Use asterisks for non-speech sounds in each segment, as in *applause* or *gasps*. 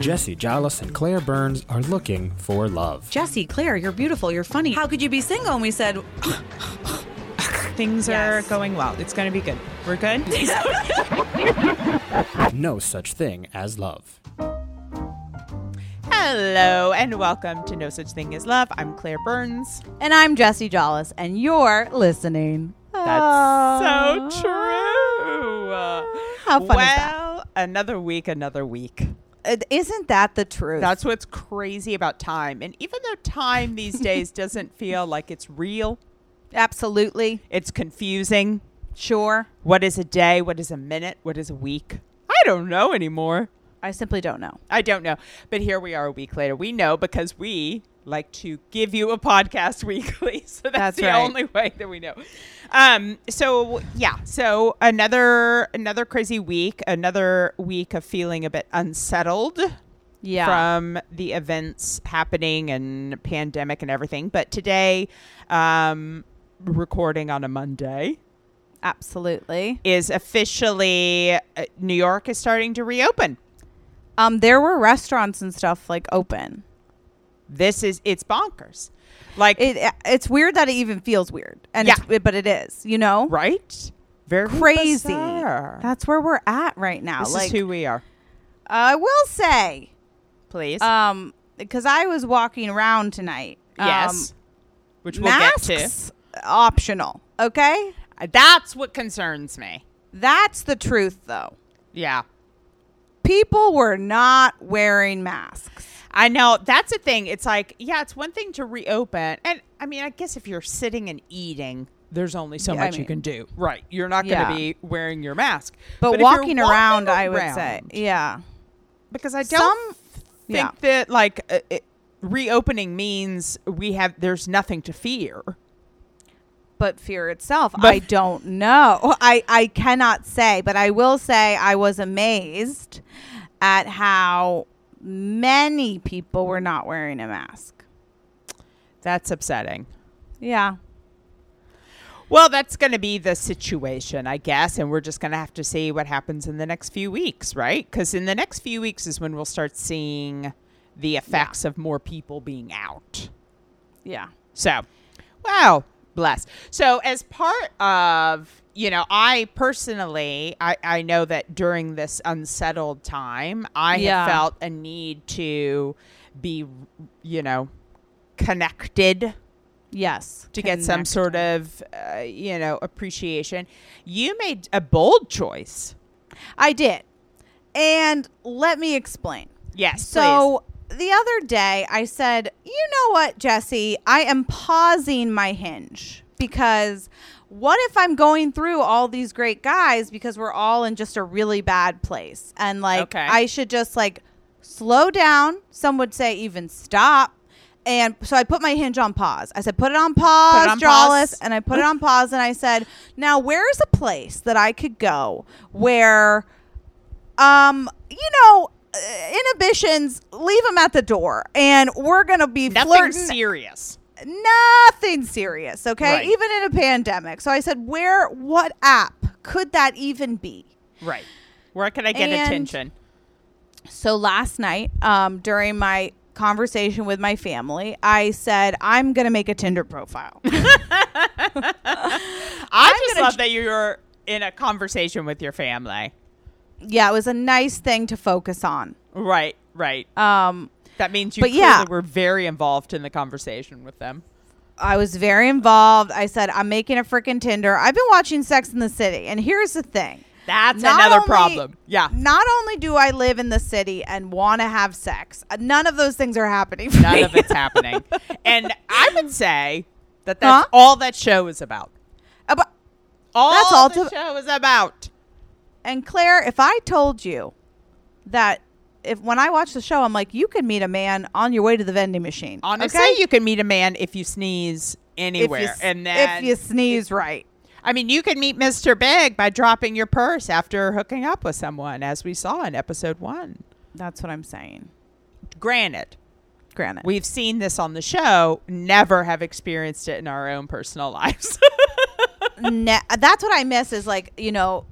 Jesse Jollis and Claire Burns are looking for love. Jesse, Claire, you're beautiful. You're funny. How could you be single? And we said, *laughs* Things Yes. are going well. It's going to be good. We're good. *laughs* No such thing as love. Hello and welcome to No Such Thing as Love. I'm Claire Burns. and I'm Jesse Jollis, and you're listening. That's so ah. true. How fun is that? well, another week, another week. Isn't that the truth? That's what's crazy about time. And even though time these days *laughs* doesn't feel like it's real, absolutely it's confusing. sure. What is a day? What is a minute? What is a week? I don't know anymore. I simply don't know. I don't know. But here we are a week later. We know because we like to give you a podcast *laughs* weekly. So that's, That's the right. only way that we know. Um so yeah, so another another crazy week, another week of feeling a bit unsettled Yeah. from the events happening and pandemic and everything. But today um recording on a Monday absolutely. is officially uh, New York is starting to reopen. Um, there were restaurants and stuff like open. This is it's bonkers. Like It it's weird that it even feels weird, and Yeah. it's, but it is. You know, right? Very crazy. bizarre. That's where we're at right now. this like is who we are. I will say, Please. um, because I was walking around tonight. yes. Um, Which we'll masks get to. optional. Okay, Uh, That's what concerns me. that's the truth, though. Yeah. People were not wearing masks. I know that's a thing. It's like, yeah, it's one thing to reopen. And I mean, I guess if you're sitting and eating, there's only so Yeah, I much you can do. Right. You're not going to Yeah. be wearing your mask. But, if you're walking around, I would say, yeah. Because I don't Some, think yeah. that, like, uh, it, reopening means we have, there's nothing to fear. but fear itself, But- I don't know. I I cannot say, but I will say I was amazed at how many people were not wearing a mask. That's upsetting. Yeah. Well, that's going to be the situation, I guess, and we're just going to have to see what happens in the next few weeks, right? Because in the next few weeks is when we'll start seeing the effects of more people being out. Yeah. So, wow, bless. So, as part of, you know, I personally, I, I know that during this unsettled time, I Yeah. have felt a need to be, you know, connected Yes. to get some sort of uh, you know appreciation you made a bold choice I did. And let me explain. yes So the other day I said, you know what, Jesse? I am pausing my hinge because what if I'm going through all these great guys because we're all in just a really bad place? And like, Okay. I should just like slow down. Some would say even stop. And so I put my hinge on pause. I said, put it on pause, Jollis. And I put it on pause and I said, now where's a place that I could go where um, you know, inhibitions, leave them at the door, and we're gonna be nothing flirting. serious nothing serious, okay? Right. Even in a pandemic. So I said, where? What app could that even be? right where can i get And- attention So last night, um, during my conversation with my family, I said, I'm gonna make a Tinder profile. *laughs* i just gonna love j- that you're in a conversation with your family yeah, it was a nice thing to focus on. right right Um, that means you But yeah. were very involved in the conversation with them I was very involved. I said, I'm making a freaking Tinder. I've been watching Sex in the City. And here's the thing. that's Not another only- problem yeah Not only do I live in the city and want to have sex, uh, none of those things are happening. For none me. of it's *laughs* happening and i would say that that's Huh? all that show is about but- all That's all the to- show is about and Claire, if I told you that if when I watch the show, I'm like, you could meet a man on your way to the vending machine. Honestly, okay? you can meet a man if you sneeze anywhere, you, and then if you sneeze right. I mean, you can meet Mr. Big by dropping your purse after hooking up with someone, as we saw in episode one. That's what I'm saying. Granted, Granted. we've seen this on the show, never have experienced it in our own personal *laughs* lives. ne- that's what I miss is like, you know,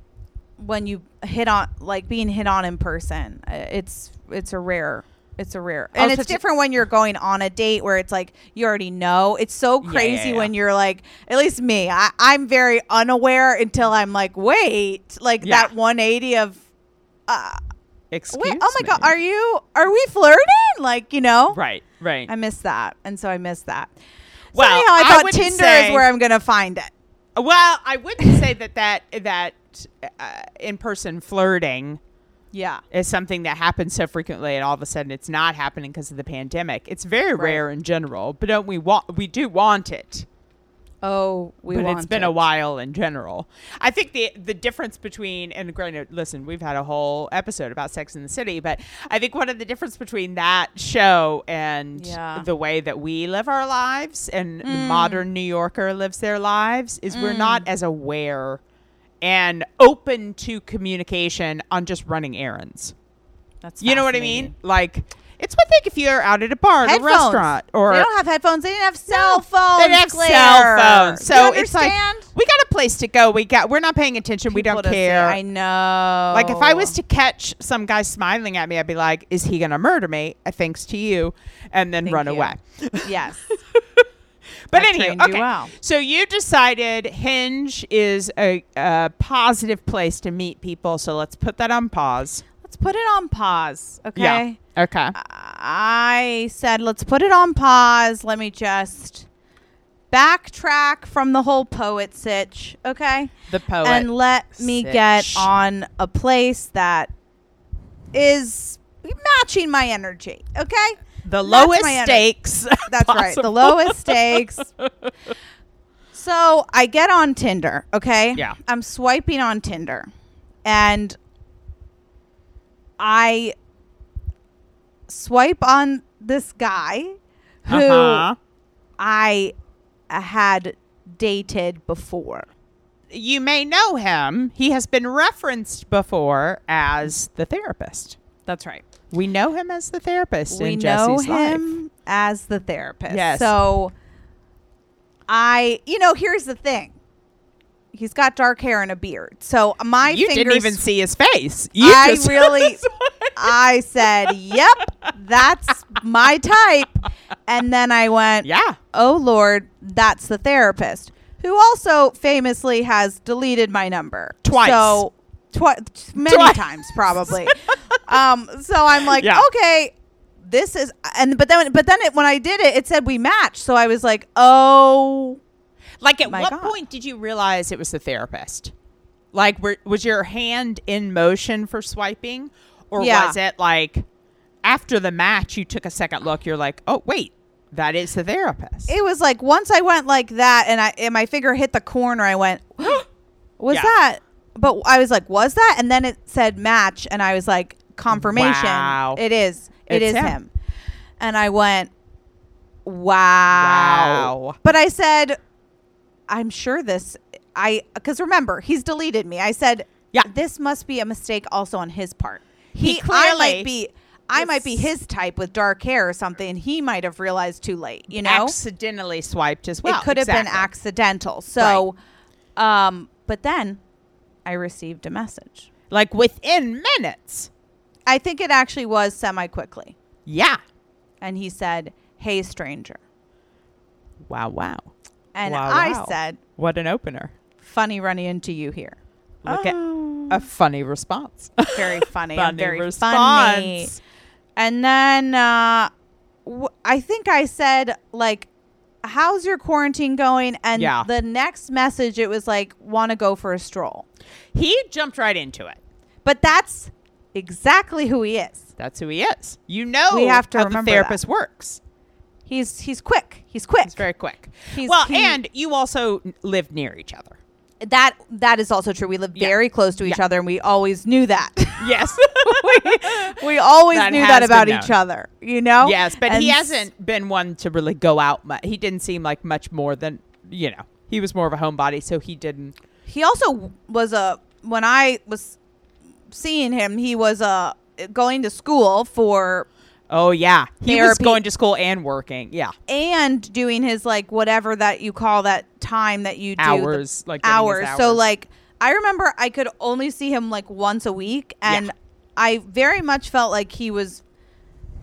when you hit on like being hit on in person. Uh, It's it's a rare. It's a rare, and Also it's different when you're going on a date where it's like you already know. It's so Yeah, crazy yeah, when you're like, at least me, I, I'm very unaware until I'm like, wait, like Yeah. that 180 of, uh, Excuse wait, oh my me. god, are you? Are we flirting? Like you know, right, right. I miss that, and so I miss that. So Well, anyhow, I I thought wouldn't Tinder say- is where I'm gonna find it. well, I wouldn't say that that that uh, in-person flirting Yeah. is something that happens so frequently, and all of a sudden it's not happening because of the pandemic. It's very Right. rare in general, but don't we want? We do want it. Oh, we but it's been it. a while in general. I think the the difference between and granted, listen, we've had a whole episode about Sex in the City, but I think one of the difference between that show and Yeah. the way that we live our lives and the Mm. modern New Yorker lives their lives is we're not as aware and open to communication on just running errands. That's You know what I mean? Like it's one thing if you're out at a bar, a restaurant, or they don't have headphones. They didn't have cell No, phones. They have Claire. cell phones. So it's like we got a place to go. We got we're not paying attention. we don't to say, care. I know. like if I was to catch some guy smiling at me, I'd be like, "Is he gonna murder me?" Uh, Thanks to you, and then Thank run you. away. yes, *laughs* But anyway, okay. well. So you decided Hinge is a, a positive place to meet people. So let's put that on pause. let's put it on pause. Okay. Yeah. Okay. I said, let's put it on pause. Let me just backtrack from the whole poet sitch. Okay. The poet. and let me get on a place that is matching my energy. Okay. The that's lowest my stakes. *laughs* That's right. The lowest stakes. *laughs* So I get on Tinder, okay? Yeah. I'm swiping on Tinder and I swipe on this guy who Uh-huh. I had dated before. You may know him. He has been referenced before as the therapist. That's right. We know him as the therapist we in know Jesse's life. him as the therapist. Yes. So I, you know, here's the thing. He's got dark hair and a beard. So my you fingers didn't even see his face. You I *laughs* really *laughs* I said, "Yep, that's my type." And then I went, yeah. "Oh lord, that's the therapist." Who also famously has deleted my number Twice. So twi- many Twice. times probably. *laughs* um so I'm like, Yeah. "Okay, this is and but then but then it, when I did it, it said we matched. So I was like, "Oh, Like, at what God. point did you realize it was the therapist? Like, were, was your hand in motion for swiping, or Yeah. was it like after the match you took a second look? You're like, oh wait, that is the therapist. it was like once I went like that and I and my finger hit the corner, I went, *gasps* what "Was Yeah. that?" But I was like, "Was that?" And then it said match, and I was like, "Confirmation, Wow. it is, it It's is him. him. And I went, "Wow!" Wow. But I said, "I'm sure this." I because remember he's deleted me. I said, Yeah. this must be a mistake also on his part." He He, I might be. I might be his type with dark hair or something. He might have realized too late, you know accidentally swiped as well. it could have been accidental. So, um, but then I received a message. like within minutes. I think it actually was semi quickly. Yeah. And he said, Hey, stranger. Wow. Wow. And Wow, I wow. said, What an opener. Funny running into you here. Look at a funny response. Very *laughs* funny. Funny very response. funny. And then uh, w- I think I said, like, how's your quarantine going? And Yeah. the next message, it was like, want to go for a stroll. He jumped right into it. But that's exactly who he is. That's who he is. You know We have to how remember the therapist works. He's he's quick. He's quick. He's very quick. He's- well, he- and you also live near each other. that that is also true. We live Yeah. very close to each Yeah. other, and we always knew that. Yes. *laughs* we *laughs* always That knew that about each other. You know. yes, but he And s- hasn't been one to really go out much. He didn't seem like much more than, you know, he was more of a homebody, so he didn't. He also was a when I was seeing him, he was a going to school for Oh, yeah. He was going to school and working. Yeah. and doing his like whatever that you call that time that you do the Hours. Like getting his hours. So like I remember I could only see him like once a week, and Yeah. I very much felt like he was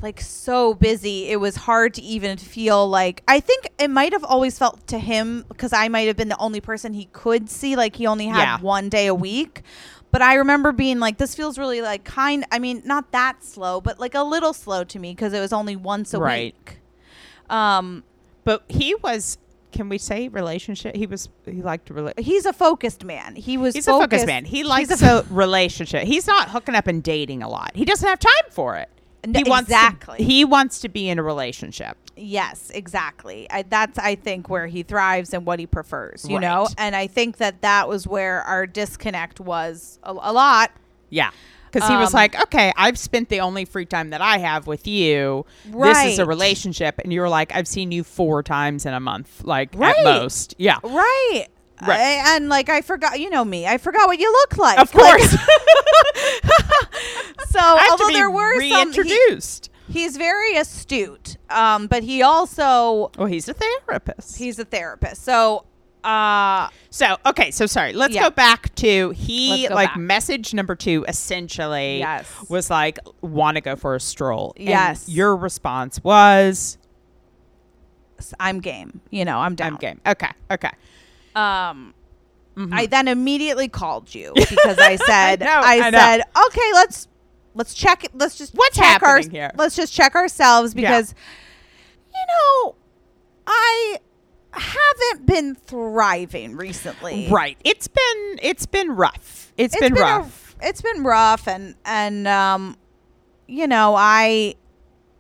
like so busy. It was hard to even feel like. I think it might have always felt to him because I might have been the only person he could see. Like he only had Yeah. one day a week. But I remember being like, this feels really like kind. I mean, not that slow, but like a little slow to me because it was only once a Right. week. Um, But he was. Can we say relationship? He was. He liked rela- he's a focused man. He was. He's a focused man. He likes he's a a, relationship. He's not hooking up and dating a lot. He doesn't have time for it. N- he wants exactly. To, he wants to be in a relationship. Yes, exactly. I, that's I think where he thrives and what he prefers, you know. And I think that that was where our disconnect was a, a lot. Yeah. Because he was Um, like, okay, I've spent the only free time that I have with you. This is a relationship. And you were like, I've seen you four times in a month, like Right. at most. Yeah. Right. Right. I- and like I forgot, you know me. I forgot what you look like. Of Like, course. *laughs* so I although there were some, he- reintroduced. he's very astute. Um, but he also well, he's a therapist. he's a therapist. So uh, So okay, so sorry. Let's Yeah. go back to he like back. message number two essentially Yes. was like want to go for a stroll. And Yes. your response was I'm game. You know, I'm down. I'm game. Okay, okay. Um, Mhm. I then immediately called you *laughs* because I said, know, I, I know. said, okay, let's let's check. it- Let's just What's check our, happening here? Let's just check ourselves Yeah. because, you know, I haven't been thriving recently. Right. It's been it's been rough. It's been, a- rough. it's been rough, and and um, you know, I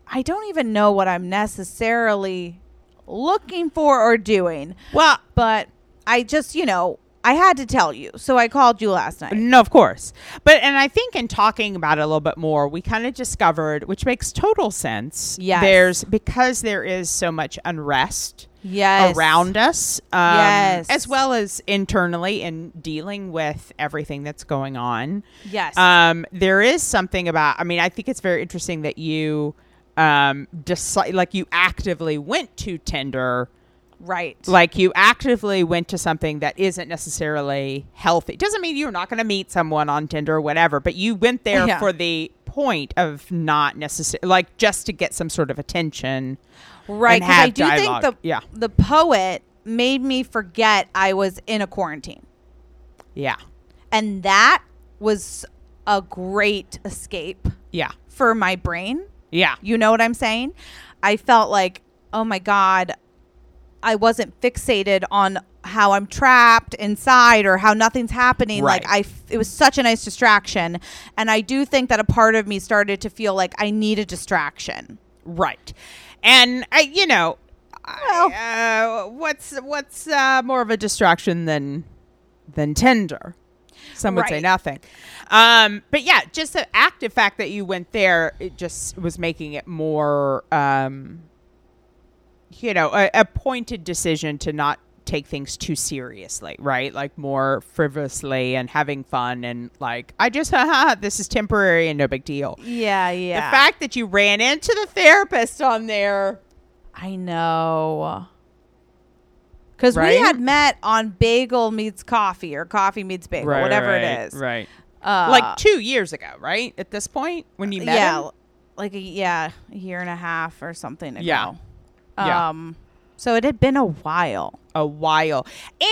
I don't even know what I'm necessarily looking for or doing, well, but I just, you know. I had to tell you, so I called you last night. no, of course. But and I think in talking about it a little bit more, we kind of discovered, which makes total sense. Yeah. There's because there is so much unrest Yes. around us, um, Yes. as well as internally in dealing with everything that's going on. Yes. Um, there is something about. I mean, I think it's very interesting that you, um, decide like you actively went to Tinder. right. Like you actively went to something that isn't necessarily healthy. It Doesn't mean you're not going to meet someone on Tinder or whatever, but you went there Yeah. for the point of not necessarily like just to get some sort of attention. Right. and Because I do dialogue. think the Yeah. the poet made me forget I was in a quarantine, Yeah. and that was a great escape Yeah. for my brain. Yeah. You know what I'm saying? I felt like, oh my god, I wasn't fixated on how I'm trapped inside or how nothing's happening. Right. Like I, f- it was such a nice distraction, and I do think that a part of me started to feel like I need a distraction. Right. And I, you know, Well- I, uh, what's what's uh, more of a distraction than than Tinder? Some would say nothing. Um, but yeah, just the active fact that you went there, it just was making it more, um, you know, a, a pointed decision to not take things too seriously, right? Like more frivolously and having fun and like, I just, *laughs* haha, this is temporary and no big deal. Yeah, yeah. The fact that you ran into the therapist on there. I know. Because we had met on Bagel Meets Coffee or Coffee Meets Bagel, whatever it is. Right. Uh, like two years ago, right? At this point, when you met yeah, him? like a yeah, a year and a half or something ago. Yeah. Yeah. So it had been a while. a while.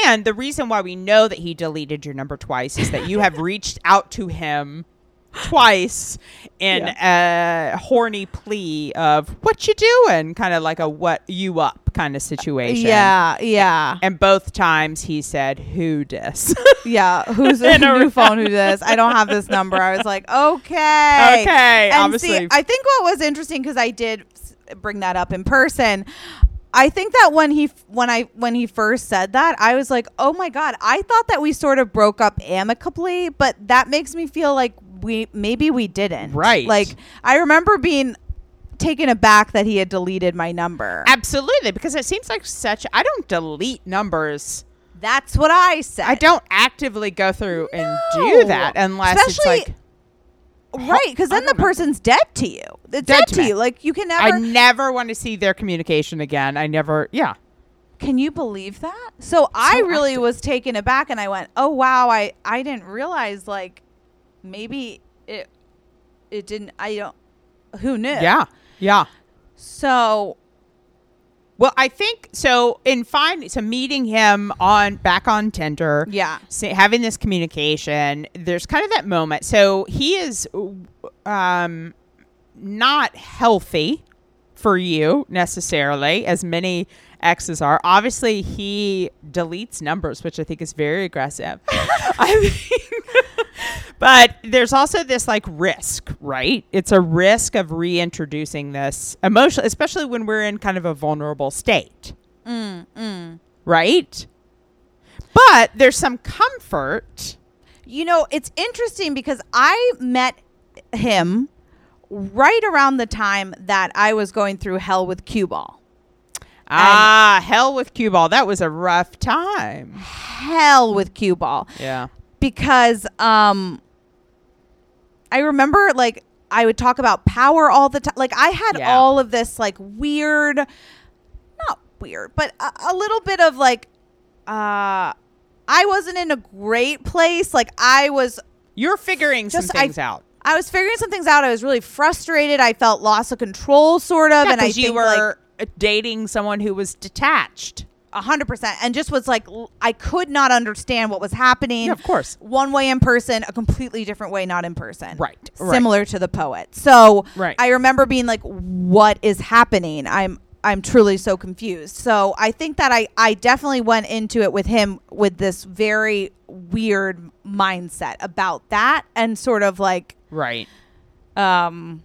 And the reason why we know that he deleted your number twice is that you have *laughs* reached out to him twice in a horny plea of what you doing, kind of like a what you up kind of situation. Yeah, yeah, And both times he said, "Who dis?" *laughs* yeah. Who's a a new phone? Who this? I don't have this number. I was like, *laughs* okay, Okay, And obviously. see, I think what was interesting because I did bring that up in person. I think that when he when I when he first said that, I was like, "Oh my god!" I thought that we sort of broke up amicably, but that makes me feel like we maybe we didn't. Right. Like I remember being taken aback that he had deleted my number. Absolutely, because it seems like such. I don't delete numbers. That's what I said. I don't actively go through and do that unless Especially- it's like right because then the person's dead to you. It's Dead dead, to me. you. Like you can never. I never want to see their communication again. I never. Yeah. Can you believe that? So, I really active. was taken aback and I went, "Oh wow, I I didn't realize like maybe it it didn't I don't who knew?" Yeah. Yeah. So, Well, I think so. In finding, so meeting him on back on Tinder, yeah. having this communication, there's kind of that moment. So he is um, not healthy for you necessarily, as many exes are. Obviously, he deletes numbers, which I think is very aggressive. *laughs* I think. But there's also this like risk, right? It's a risk of reintroducing this emotion, especially when we're in kind of a vulnerable state, Mm, mm. right? But there's some comfort. You know, it's interesting because I met him right around the time that I was going through hell with cue ball. Ah, hell with cue ball. That was a rough time. Hell with cue ball. Yeah. Because um I remember like I would talk about power all the time. Like I had Yeah. all of this like weird not weird, but a, a little bit of like uh I wasn't in a great place. Like I was You're figuring Just- some I- things out. I was figuring some things out. I was really frustrated. I felt loss of control sort of and I you think like, were uh, dating someone who was detached. A hundred percent, and just was like I could not understand what was happening. Yeah, of course. one way in person, a completely different way not in person. Right, right. similar to the poet. So Right. I remember being like, "What is happening?" I'm I'm truly so confused. So I think that I I definitely went into it with him with this very weird mindset about that, and sort of like Right. um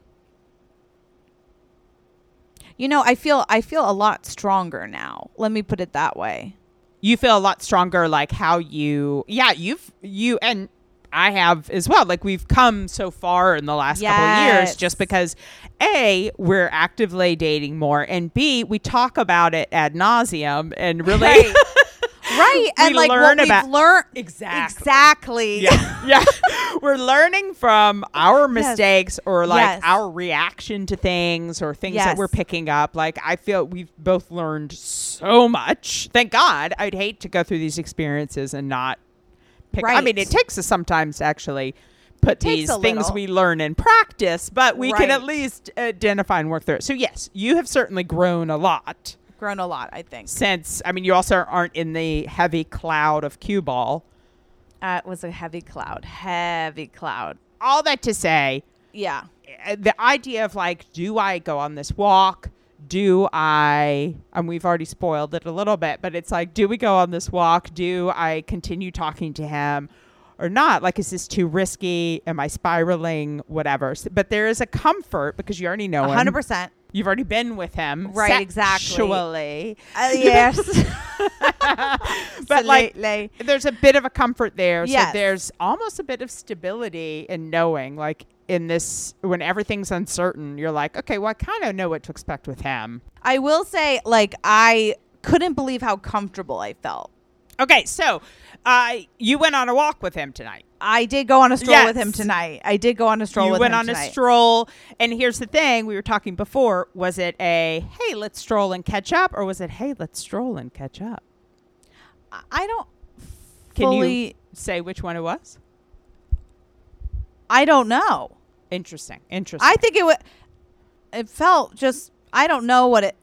you know i feel i feel a lot stronger now. Let me put it that way. You feel a lot stronger like how you yeah you've you and i have as well. Like we've come so far in the last couple of years just because a we're actively dating more and b we talk about it ad nauseum and really Right. *laughs* right and like learn what about- we've learned Exactly. exactly. Yeah yeah. *laughs* We're learning from our mistakes or like Yes. our reaction to things or things that we're picking up. Like i feel we've both learned so much. Thank god. I'd hate to go through these experiences and not pick right. i mean it takes us sometimes to actually put these things little. we learn in practice but we can at least identify and work through it. So yes you have certainly grown a lot grown a lot i think since i mean you also aren't in the heavy cloud of cue ball uh, it was a heavy cloud heavy cloud all that to say yeah uh, the idea of like, do I go on this walk? Do I, and we've already spoiled it a little bit, but it's like, do we go on this walk? Do I continue talking to him or not? Like, is this too risky? Am I spiraling? Whatever. S- But there is a comfort because you already know him. 100% You've already been with him. Right, exactly. Sexually. uh, yes *laughs* *laughs* But like, Absolutely. there's a bit of a comfort there. So Yes. there's almost a bit of stability in knowing, like in this, when everything's uncertain, you're like, okay, well, I kind of know what to expect with him. i will say like i couldn't believe how comfortable i felt Okay, so uh, you went on a walk with him tonight. I did go on a stroll with him tonight. I did go on a stroll you with went him on tonight. a stroll, and here's the thing: we were talking before. Was it a hey, let's stroll and catch up, or was it hey, let's stroll and catch up? I- don't Can fully. you say which one it was? I don't know. Interesting. Interesting. I think it would. It felt just. I don't know what it.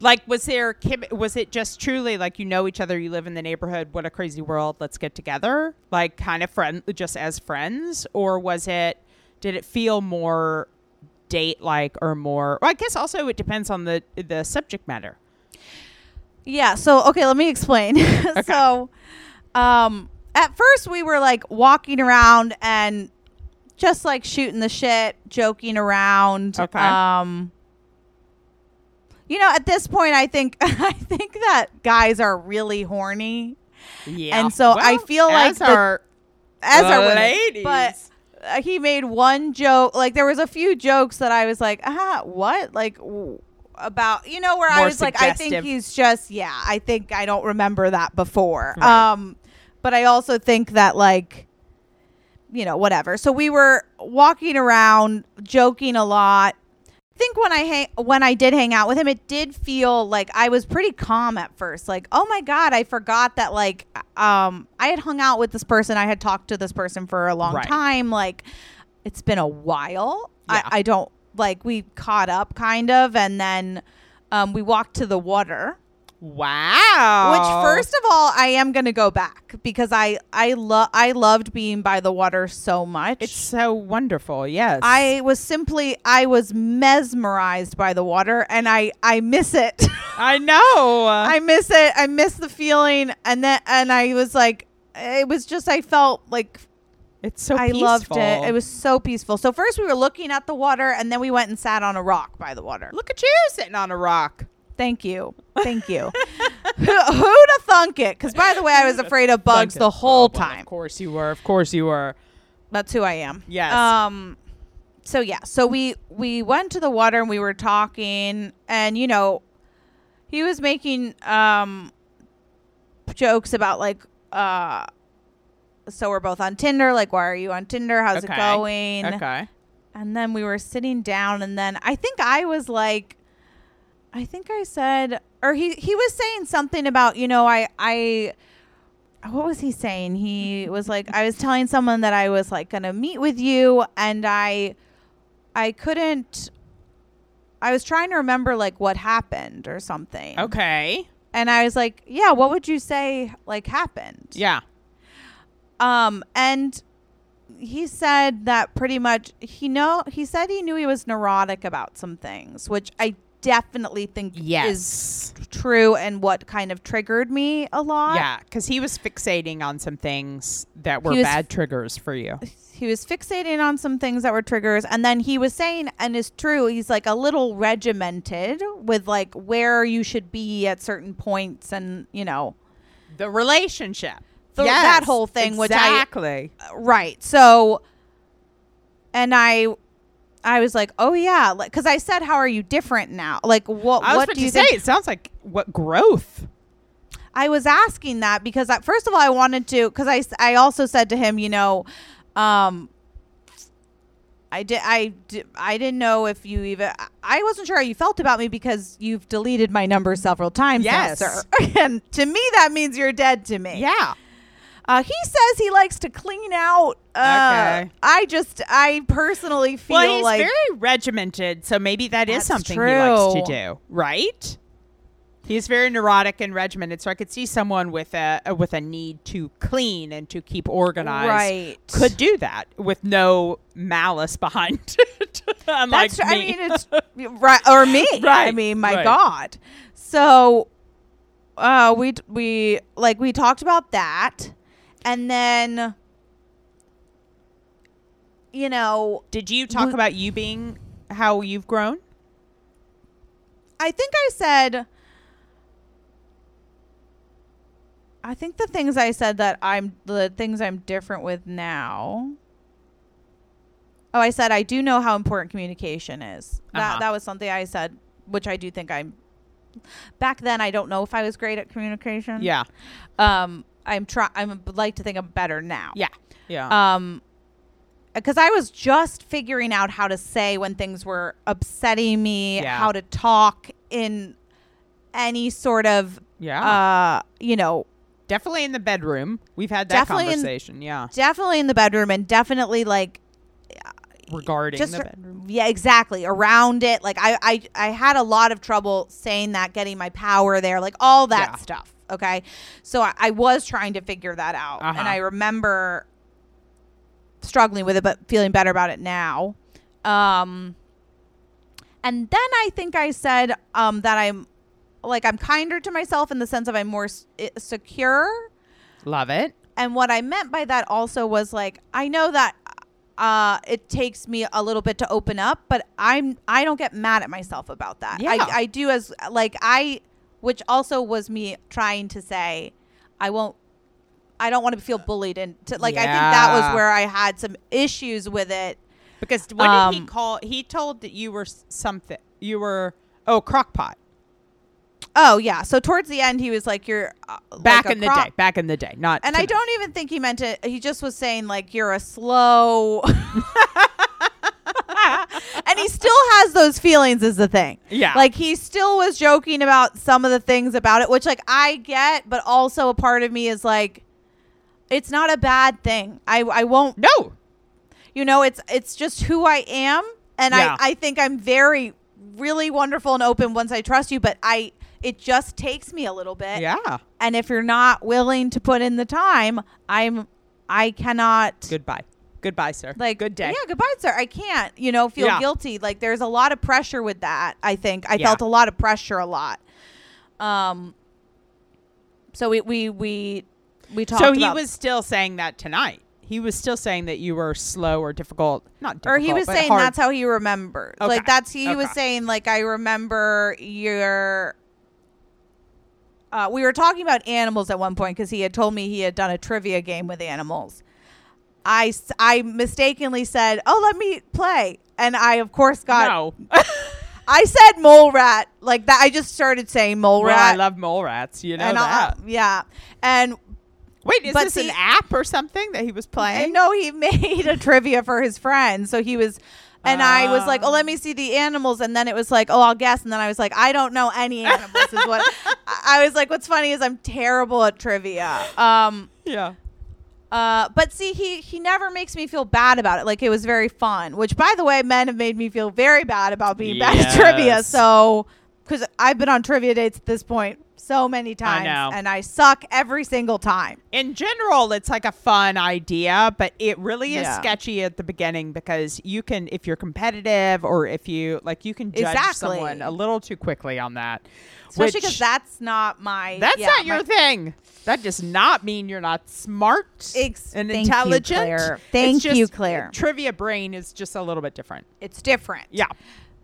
Like, was there, kim- was it just truly like you know each other, you live in the neighborhood, what a crazy world, let's get together? Like, kind of friend, just as friends? Or was it, did it feel more date like or more, well, I guess also it depends on the, the subject matter. Yeah. So okay, let me explain. *laughs* Okay. so, um, at first we were like walking around and just like shooting the shit, joking around. Okay. Um. You know, at this point, I think *laughs* I think that guys are really horny, Yeah. And so I feel like as the- our, as women. ladies. But uh, he made one joke. Like there was a few jokes that I was like, ah, what? Like w- about you know where I More was like, I think he's just yeah. I think I don't remember that before. Right. Um, but I also think that like, you know, whatever. So we were walking around, joking a lot. Think when I hang when I did hang out with him, it did feel like I was pretty calm at first. Like, oh my god, I forgot that like um I had hung out with this person, I had talked to this person for a long Right. time. Like, it's been a while. Yeah. I, I don't like we caught up kind of, and then um we walked to the water. Wow. Which first of all, I am gonna go back because I I love I loved being by the water so much. it's so wonderful. Yes. I was simply I was mesmerized by the water and I I miss it. *laughs* I know. I miss it. I miss the feeling and then and I was like it was just I felt like it's so I peaceful. loved it. It was so peaceful. So first we were looking at the water and then we went and sat on a rock by the water. Look at you sitting on a rock. Thank you. Thank you. Who, who'd have thunk it? Because by the way, I was afraid of bugs the whole Oh, well, time. Of course you were. Of course you were. That's who I am. Yes. Um so yeah, so we we went to the water and we were talking and you know he was making um jokes about like uh so we're both on Tinder, like why are you on Tinder? How's Okay. it going? Okay. And then we were sitting down and then I think I was like I think I said or he he was saying something about, you know, I I what was he saying? He *laughs* was like I was telling someone that I was like going to meet with you and I I couldn't I was trying to remember like what happened or something. Okay. And I was like, "Yeah, what would you say like happened?" Yeah. Um, and he said that pretty much he know he said he knew he was neurotic about some things, which I definitely think is true and what kind of triggered me a lot. Yeah, because he was fixating on some things that were bad triggers for you. He was fixating on some things that were triggers and then he was saying and it's true, he's like a little regimented with like where you should be at certain points and, you know, The relationship. The- Yes, that whole thing, which I- exactly. right so and i i was like oh yeah because i said how are you different now like what I was what do you say, think it sounds like what growth. i was asking that because I, first of all i wanted to because I I also said to him you know um I did. I di- I didn't know if you even. I wasn't sure how you felt about me because you've deleted my number several times, now, Yes. sir. *laughs* and to me, that means you're dead to me. Yeah. Uh, he says he likes to clean out. Uh, Okay. I just, I personally feel Well, he's like very regimented, so maybe that is something he likes to do, right? He's very neurotic and regimented, so I could see someone with a with a need to clean and to keep organized right. could do that with no malice behind *laughs* it. Unlike That's true. I me. mean, it's *laughs* right or me. Right. I mean, my right. God. So, uh, we we like we talked about that, and then, you know, Did you talk about you being how you've grown? I think I said. I think the things I said that I'm the things I'm different with now. Oh, I said I do know how important communication is. That Uh-huh. that was something I said, which I do think I'm. Back then, I don't know if I was great at communication. Yeah. Um, I'm try. I'm like to think I'm better now. Yeah. Yeah. Um, because I was just figuring out how to say when things were upsetting me, Yeah. how to talk in any sort of, yeah. uh, you know, definitely in the bedroom. We've had that definitely in- conversation. yeah. definitely in the bedroom and definitely like Regarding just the bedroom. yeah exactly around it like I, I i had a lot of trouble saying that getting my power there like all that Yeah. stuff okay so I, I was trying to figure that out Uh-huh. and i remember struggling with it but feeling better about it now um and then i think i said um that i'm like i'm kinder to myself in the sense of i'm more s- i- secure Love it. and what I meant by that also was like I know that uh, it takes me a little bit to open up, but I'm I don't get mad at myself about that. Yeah. I, I do as like I, which also was me trying to say, I won't. I don't want to feel bullied into like I think that was where I had some issues with it. Because what did he Um, call? He told that you were something. You were oh crockpot. Oh yeah, so towards the end he was like you're uh, Back like in the day. Back in the day. Not. And I don't even think he meant it. He just was saying like you're a slow. *laughs* and he still has those feelings is the thing. Yeah. Like he still was joking about some of the things about it, which like I get, but also a part of me is like it's not a bad thing. I I won't No. you know, it's it's just who I am and Yeah. I I think I'm very really wonderful and open once I trust you, but I it just takes me a little bit. Yeah. And if you're not willing to put in the time, I'm I cannot Goodbye. Goodbye, sir. like good day. Yeah, goodbye, sir. I can't, you know, feel Yeah. guilty. Like there's a lot of pressure with that. I think I Yeah. felt a lot of pressure a lot. Um. So we we we we talked. About So he was still saying that tonight. He was still saying that you were slow or difficult. Not difficult, or he was saying hard. that's how he remembers. Okay. Like that's he was saying like I remember your. Uh, we were talking about animals at one point because he had told me he had done a trivia game with animals. I, I mistakenly said, "Oh, let me play," and I of course got. no. *laughs* I said mole rat like that. I just started saying mole well, rat. I love mole rats. You know and that. I'll- yeah, and Wait, is but this an app or something that he was I playing? know he *laughs* made a trivia for his friends. So he was, and I was like, oh, Oh. let me see the animals. And then it was like, oh, I'll guess. And then I was like, I don't know any animals. is what *laughs* I I was like. What's funny is I'm terrible at trivia. Um, Yeah. Uh, but see, he he never makes me feel bad about it. Like it was very fun. Which, by the way, men have made me feel very bad about being bad at trivia. So, because I've been on trivia dates at this point so many times, know. and I suck every single time. In general, it's like a fun idea, but it really is Yeah. sketchy at the beginning because you can, if you're competitive or if you like, you can judge Exactly. someone a little too quickly on that. Especially because that's not my. That's yeah, not your my- thing. That does not mean you're not smart Ex- and thank you, intelligent. Claire. Thank just- you, Claire. Trivia brain is just a little bit different. It's different. Yeah.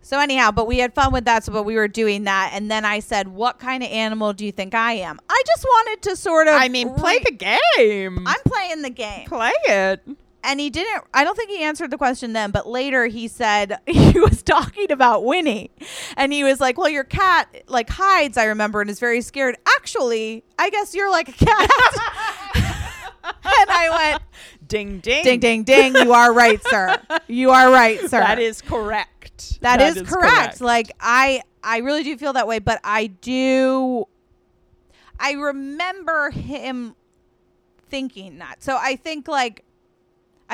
So anyhow, but we had fun with that. So, but we were doing that, and then I said, "What kind of animal do you think I am?" I just wanted to sort of. I mean, play re- the game. I'm playing the game, play it. And he didn't. I don't think he answered the question then, but later he said *laughs* he was talking about Winnie, and he was like, "Well, your cat like hides." I remember and is very scared. Actually, I guess you're like a cat. *laughs* and I went, Ding ding. "Ding, ding, ding! You are right, sir. You are right, sir." That is correct. that is, correct. Like I I really do feel that way, but I do I remember him thinking that. So I think like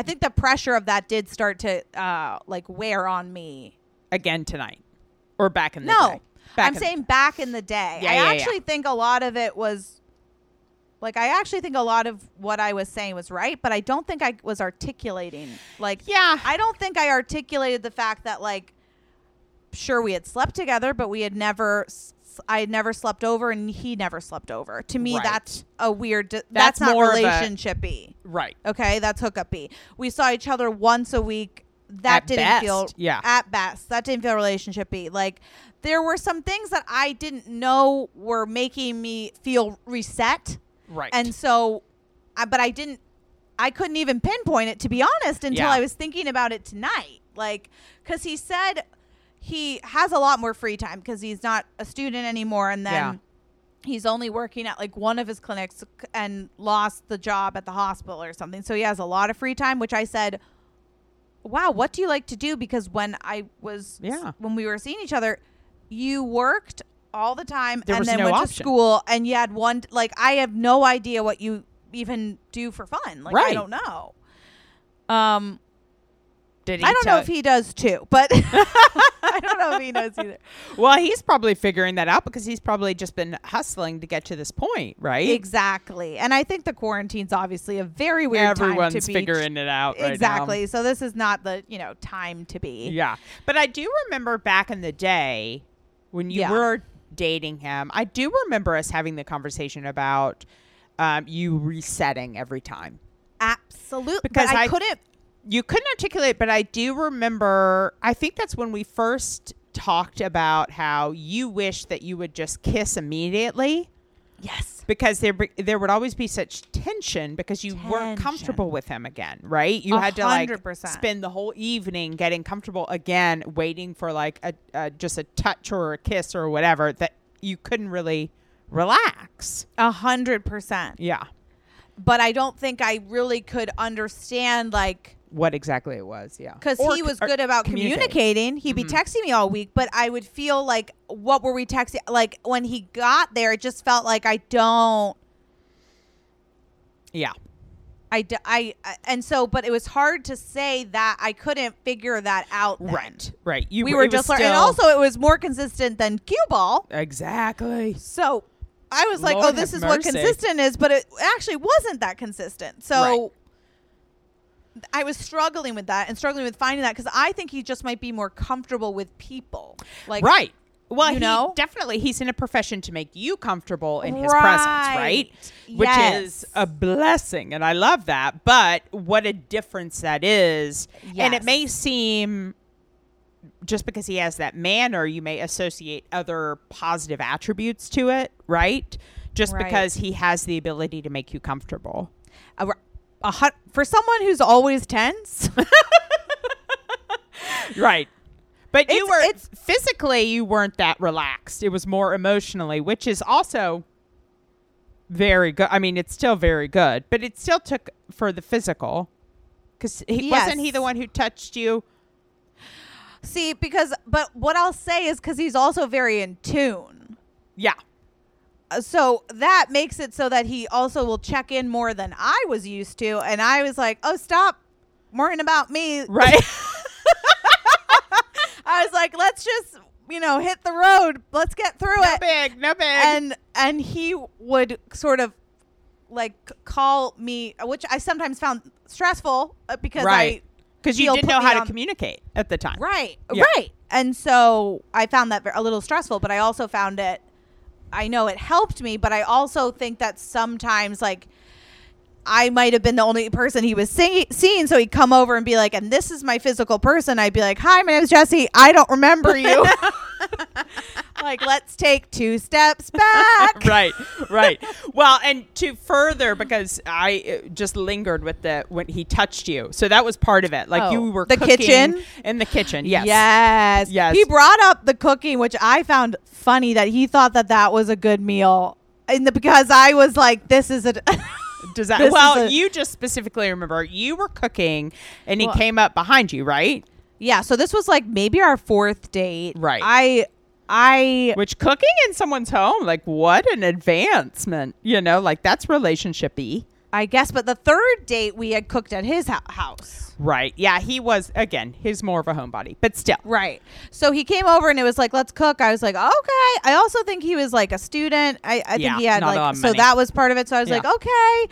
I think the pressure of that did start to uh like wear on me. again tonight or back in the No. day. Back I'm in- saying back in the day. Yeah, I yeah, yeah. actually think a lot of it was like I actually think a lot of what I was saying was right, but I don't think I was articulating like yeah. I don't think I articulated the fact that like sure we had slept together, but we had never s- I never slept over and he never slept over. To me Right. that's a weird that's, That's not more of a- relationshipy. right. Okay, that's hookup-y. We saw each other once a week. That At didn't best, feel yeah. at best. That didn't feel relationshipy. Like there were some things that I didn't know were making me feel reset. Right. And so, I, but I didn't, I couldn't even pinpoint it to be honest until Yeah. I was thinking about it tonight. Like, because he said he has a lot more free time because he's not a student anymore. And then Yeah. he's only working at like one of his clinics and lost the job at the hospital or something. So he has a lot of free time, which I said, wow, what do you like to do? Because when I was, Yeah. when we were seeing each other, you worked all the time There and then no went to school and you had one, like, I have no idea what you even do for fun. Like, I don't know. Um, Did he *laughs* I don't know if he does too, but I don't know if he knows either. Well, he's probably figuring that out because he's probably just been hustling to get to this point, right? Exactly. And I think the quarantine's obviously a very weird Everyone's time to be figuring it out. right now. exactly. So this is not the, you know, time to be. Yeah. But I do remember back in the day when you Yeah. were dating him, I do remember us having the conversation about um, you resetting every time. Absolutely. Because I, I- couldn't You couldn't articulate, but I do remember, I think that's when we first talked about how you wish that you would just kiss immediately Yes. because there there would always be such tension because you weren't comfortable with him again, right? You A had to like spend the whole evening getting comfortable again, waiting for like a, a just a touch or a kiss or whatever that you couldn't really relax. A hundred percent. Yeah, but I don't think I really could understand like What exactly it was, yeah. because he was good about communicating. communicating. He'd be Mhm. texting me all week, but I would feel like, what were we texting? Like when he got there, it just felt like I don't. Yeah. I, d- I, I- and so, but it was hard to say that I couldn't figure that out. then. Right. Right. You we were just learning, and also it was more consistent than cue ball. Exactly. So I was like, Lord oh, this is what consistent is, but it actually wasn't that consistent. So I was struggling with that and struggling with finding that because I think he just might be more comfortable with people. Like, right. Well, you he know? definitely he's in a profession to make you comfortable in his presence, right? Right. Which Yes. is a blessing, and I love that. But what a difference that is, Yes. and it may seem just because he has that manner, you may associate other positive attributes to it, right? Just Right. because he has the ability to make you comfortable. a, a, for someone who's always tense, *laughs* Right. But you It's- were it's- physically you weren't that relaxed. It was more emotionally, which is also very good. I mean, it's still very good, but it still took for the physical. Cuz he wasn't he the one who touched you? See, because, but what I'll say is because he's also very in tune. Yeah. Uh, so that makes it so that he also will check in more than I was used to. And I was like, oh, stop worrying about me. Right. *laughs* *laughs* I was like, let's just, you know, hit the road. Let's get through it. no it. big, no big. And and he would sort of like c- call me, which I sometimes found stressful uh, because Right. Cuz you didn't know how to on- communicate at the time. Right, Yeah. right. And so I found that a little stressful, but I also found it. I know it helped me, but I also think that sometimes like. I might have been the only person he was see- seeing, so he'd come over and be like, "And this is my physical person." I'd be like, "Hi, my name's Jesse. I don't remember you." *laughs* like, let's take two steps back. *laughs* right, right. Well, and to further, because I uh, just lingered with the when he touched you, so that was part of it. Like Oh, you were the kitchen? in the kitchen. Yes, Yes. Yes. He brought up the cooking, which I found funny that he thought that that was a good meal. In the, because I was like, this is a. *laughs* Does that? Well, a- you just specifically remember you were cooking, and he Well- came up behind you, right? yeah. So this was like maybe our fourth date. Right. I, I, Which cooking in someone's home, like what an advancement, you know? Like that's relationshipy, I guess, but the third date we had cooked at his hou- house. right? Yeah, he was again. He's more of a homebody, but still, Right. So he came over and it was like, let's cook. I was like, okay. I also think he was like a student. I, I Yeah, think he had not a lot like, so money. that was part of it. So I was Yeah. like, okay.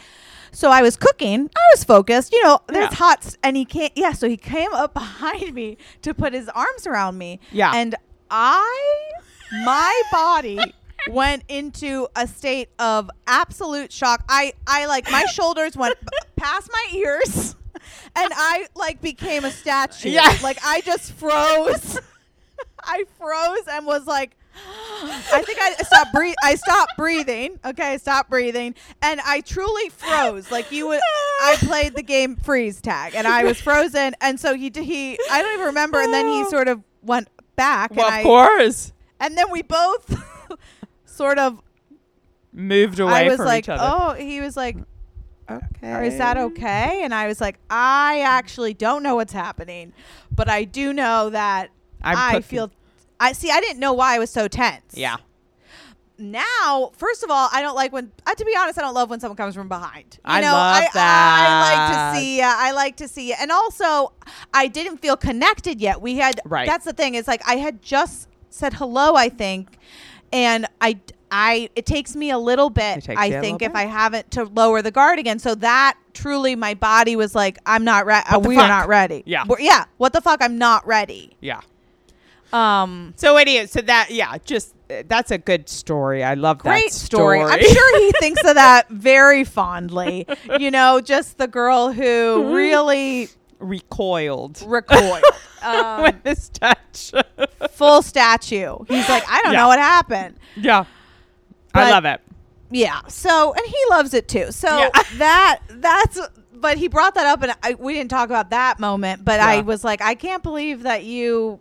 So I was cooking. I was focused. You know, there's Yeah. hot, and he can't. Yeah. So he came up *laughs* behind me to put his arms around me. Yeah. And I, my body. *laughs* went into a state of absolute shock. I, I like my *laughs* shoulders went past my ears, *laughs* and I like became a statue. Yeah. Like I just froze. *laughs* I froze and was like, *gasps* I think I stopped breathe. I stopped breathing. Okay, I stopped breathing, and I truly froze. Like you would. I played the game freeze tag, and I was frozen. And so he he. I don't even remember. And then he sort of went back, well, and of I course, and then we both sort of. moved away I was from like, each other. oh, he was like, okay, "Or is that okay?" And I was like, "I actually don't know what's happening, but I do know that I'm I cooking. feel." I see. I didn't know why I was so tense. Yeah, Now, first of all, I don't like when. Uh, to be honest, I don't love when someone comes from behind. You I know, love I, I that. like to see. Uh, I like to see, and also, I didn't feel connected yet. We had. Right. That's the thing. Is like I had just said hello. I think, and I. I it takes me a little bit I think if I haven't to lower the guard again so that truly my body was like I'm not ready What the we are not ready Yeah. We're- yeah what the fuck I'm not ready yeah. um So anyway, so that yeah, just uh, that's a good story. I love great that story. I'm sure he thinks of that *laughs* very fondly. You know, just the girl who really recoiled recoiled. *laughs* Um, with this touch. full statue. He's like, I don't Yeah. know what happened. yeah, I But- love it. Yeah. So, and he loves it too. So Yeah. *laughs* that that's. But he brought that up, and I, we didn't talk about that moment. But I Yeah. was like, I can't believe that you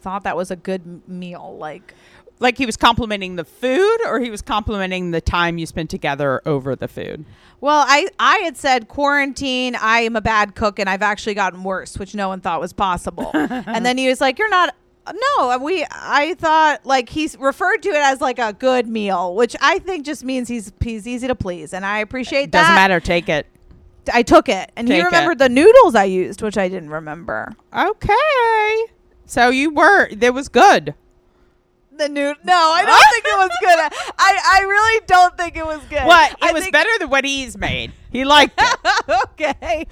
thought that was a good m- meal. Like, Like he was complimenting the food, or he was complimenting the time you spent together over the food. Well, I I had said quarantine. I am a bad cook, and I've actually gotten worse, which no one thought was possible. *laughs* and then he was like, "You're not." No, we. I thought like he's referred to it as like a good meal, which I think just means he's he's easy to please, and I appreciate that. Doesn't matter. Take it. I took it, and he Take it. remembered the noodles I used, which I didn't remember. Okay. So you were. It was good. The nood? No, I don't think it was good. I I really don't think it was good. What? It I was think- better than what he's made. He liked it. *laughs* okay,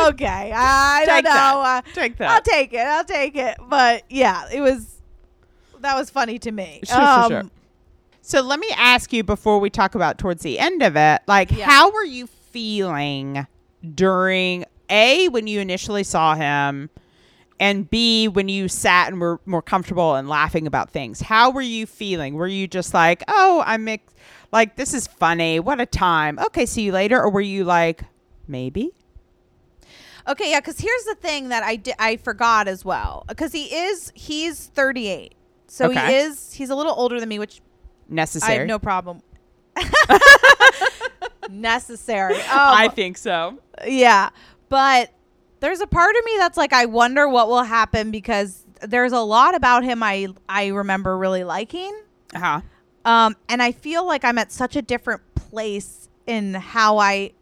okay. I don't Take know. that. Uh, Take I'll take it. I'll take it. But yeah, it was that was funny to me. Sure, sure, Um, sure. So let me ask you before we talk about towards the end of it, like Yeah. how were you feeling during A when you initially saw him and B when you sat and were more comfortable and laughing about things? How were you feeling? Were you just like, "Oh, I'm like this is funny. What a time. Okay, see you later." Or were you like, "Maybe?" Okay, yeah. Because here's the thing that I di- I forgot as well. Because he is he's 38, so Okay. he is he's a little older than me, which *laughs* *laughs* Necessary. I have no problem. Necessary. Um, I think so. Yeah. But there's a part of me that's like I wonder what will happen because there's a lot about him I I remember really liking. Uh-huh. Um and I feel like I'm at such a different place in how I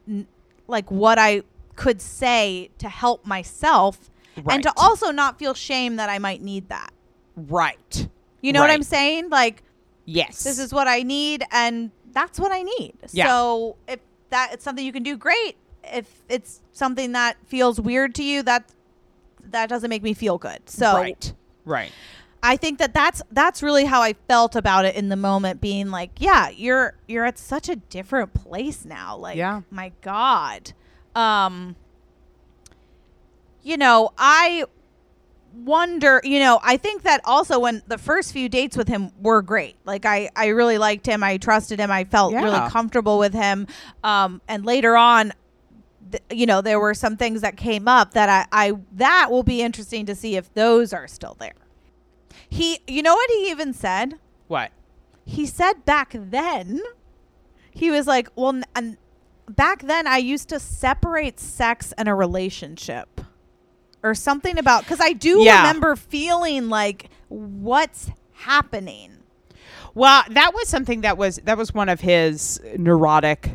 like what I could say to help myself and to also not feel shame that I might need that. Right. You know what I'm saying? Like Yes. this is what I need and that's what I need. Yeah. So if that it's something you can do, great. If it's something that feels weird to you, that that doesn't make me feel good. So right. Right. I think that that's that's really how I felt about it in the moment being like, yeah, you're you're at such a different place now. Like, Yeah. my god. Um you know, I wonder, you know, I think that also when the first few dates with him were great. Like I I really liked him. I trusted him. I felt really comfortable with him. Um and later on th- you know, there were some things that came up that I, I that will be interesting to see if those are still there. He, you know what he even said? What? He said back then, he was like, well, and back then I used to separate sex and a relationship or something about, because I do Yeah. remember feeling like, what's happening? Well, that was something that was that was one of his neurotic.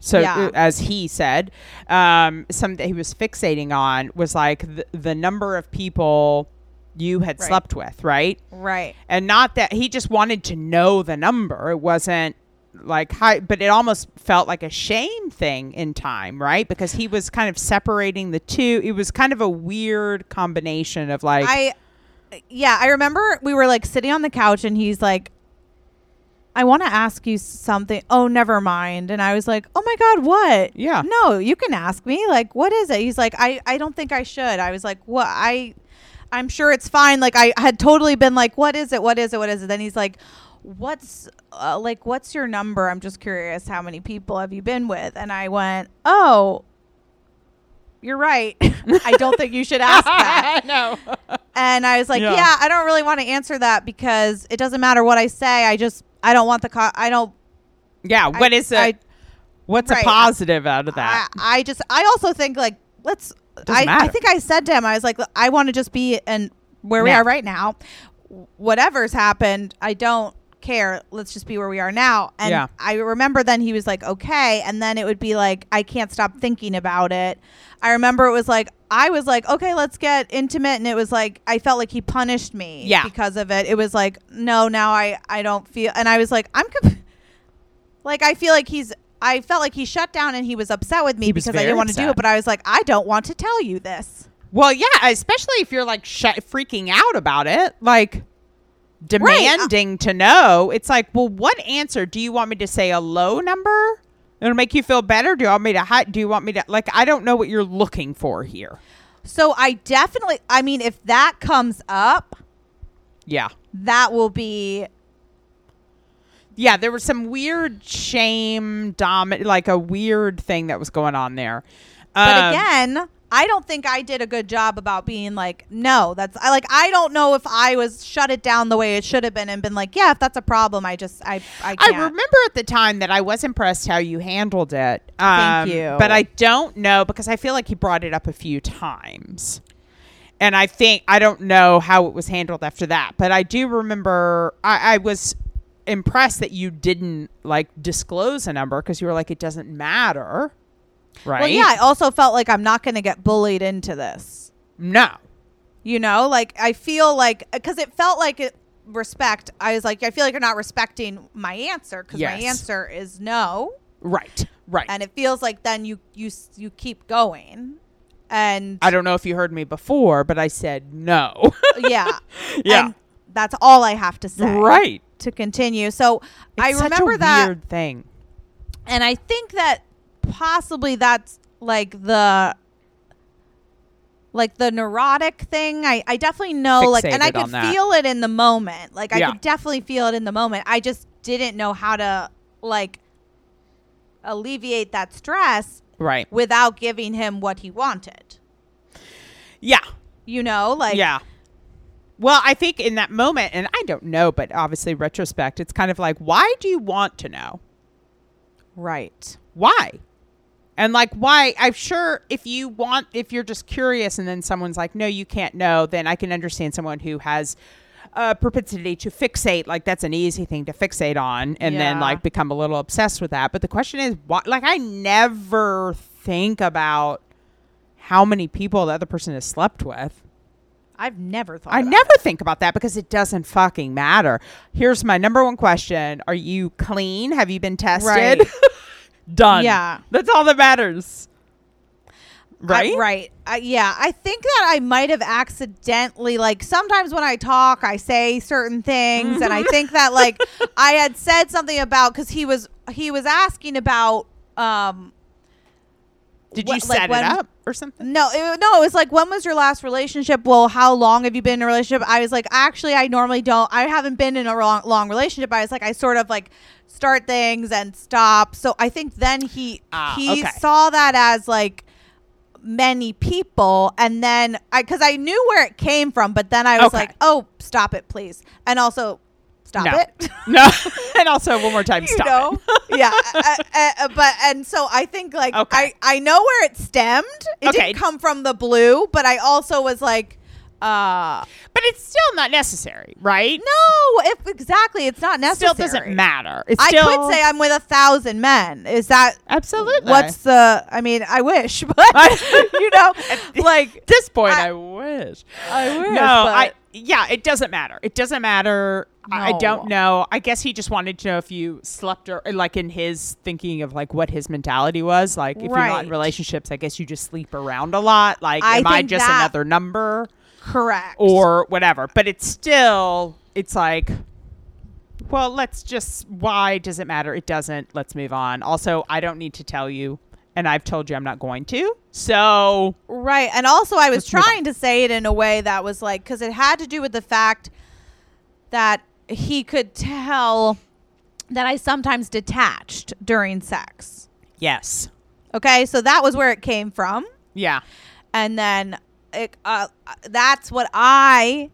So Yeah. uh, as he said, um, something he was fixating on was like the, the number of people you had Right. slept with, right? Right. And not that he just wanted to know the number. It wasn't like high, but it almost felt like a shame thing in time, right? Because he was kind of separating the two. It was kind of a weird combination of like, I, yeah, I remember we were like sitting on the couch and he's like, I want to ask you something. Oh, never mind. And I was like, oh my God, what? Yeah. No, you can ask me. Like, what is it? He's like, I, I don't think I should. I was like, what? I, I'm sure it's fine. Like, I had totally been like, what is it? What is it? What is it? Then he's like, what's, uh, like, what's your number? I'm just curious. How many people have you been with? And I went, oh, you're right. *laughs* I don't think you should ask *laughs* that. no. And I was like, Yeah. yeah. I don't really want to answer that because it doesn't matter what I say. I just, I don't want the, co- I don't, Yeah. I- What is it? What's right. a positive out of that? I, I just, I also think like, let's, I, I think I said to him, I was like, I want to just be in where we are right now. Whatever's happened, I don't care. Let's just be where we are now. And Yeah. I remember then he was like, okay. And then it would be like, I can't stop thinking about it. I remember it was like, I was like, okay, let's get intimate. And it was like, I felt like he punished me Yeah. because of it. It was like, no, now I, I don't feel. And I was like, I'm, conf- *laughs* like, I feel like he's, I felt like he shut down and he was upset with me because I didn't want to do it. But I was like, I don't want to tell you this. Well, yeah, especially if you're like sh- freaking out about it, like demanding to know. It's like, well, what answer do you want me to say? A low number? It'll make you feel better. Do you want me to? Hi- do you want me to? Like, I don't know what you're looking for here. So I definitely, I mean, if that comes up, Yeah, that will be yeah. There was some weird shame, dom, like a weird thing that was going on there. But Um, again, I don't think I did a good job about being like, no, that's I like I don't know if I was shut it down the way it should have been and been like, yeah, if that's a problem, I just I I I remember at the time that I was impressed how you handled it. Thank Um, you. But I don't know because I feel like he brought it up a few times. And I think I don't know how it was handled after that. But I do remember I, I was impressed that you didn't like disclose a number because you were like, it doesn't matter. Right. Well, yeah, I also felt like I'm not going to get bullied into this. No. You know, like I feel like because it felt like it respect. I was like, I feel like you're not respecting my answer because my answer is no, Right. Right. and it feels like then you you you keep going, and I don't know if you heard me before, but I said no. *laughs* yeah, Yeah. and that's all I have to say, right. to continue. So I It's such a remember that, weird thing. and I think that possibly that's like the like the neurotic thing. I I definitely know like, and I could feel it in the moment. Like I Yeah. could definitely feel it in the moment. I just didn't know how to like alleviate that stress Right. without giving him what he wanted. Yeah. You know, like yeah. Well, I think in that moment, and I don't know, but obviously retrospect, it's kind of like, why do you want to know? right. Why? And like, why? I'm sure if you want, if you're just curious, and then someone's like, no, you can't know, then I can understand someone who has a propensity to fixate. Like, that's an easy thing to fixate on, and then like become a little obsessed with that. But the question is, why? Like, I never think about how many people the other person has slept with. I've never thought I never think about that because it doesn't fucking matter. Here's my number one question: Are you clean? Have you been tested? Right. *laughs* Done. Yeah. that's all that matters. Right. I, right. Yeah. I think that I might have accidentally, like, sometimes when I talk, I say certain things, and I Mm-hmm. think that, like, *laughs* I had said something about because he was he was asking about, um, Did What- you like set when- it up or something? no, it, no, it was like, when was your last relationship? Well, how long have you been in a relationship? I was like, actually, I normally don't. I haven't been in a long, long relationship. I was like, I sort of like start things and stop. So I think then he Ah, he okay. saw that as like many people, and then I because I knew where it came from, but then I was Okay. like, oh, stop it, please, and also stop No. it. *laughs* No. and also one more time, *laughs* you stop *laughs* yeah uh, uh, uh, but and so i think like Okay. i i know where it stemmed it Okay. didn't come from the blue but i also was like uh But it's still not necessary, right? no if exactly it's not necessary Still doesn't matter. It's i could say i'm with a thousand men is that absolutely. what's the i mean i wish but you know like at this point? I, I- wish. i wish no, but I yeah, it doesn't matter. It doesn't matter. I I don't know. I guess he just wanted to know if you slept or uh, like in his thinking of like what his mentality was. Like if you're not in relationships, I guess you just sleep around a lot. Like I am I just that- another number correct or whatever? But it's still it's like well, let's just why does it matter? It doesn't. Let's move on. Also, I don't need to tell you and I've told you I'm not going to. So, Right. And also, I was Let's move on. trying to say it in a way that was like, because it had to do with the fact that he could tell that I sometimes detached during sex. yes. Okay. So that was where it came from. Yeah. And then it, uh, that's what I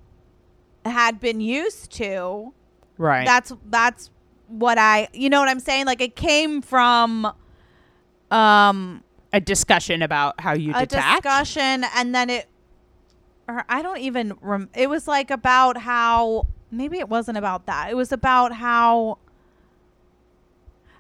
had been used to. Right. That's, that's what I, you know what I'm saying? Like it came from, um, a discussion about how you a detach. discussion and then it or i don't even rem- it was like about how maybe it wasn't about that it was about how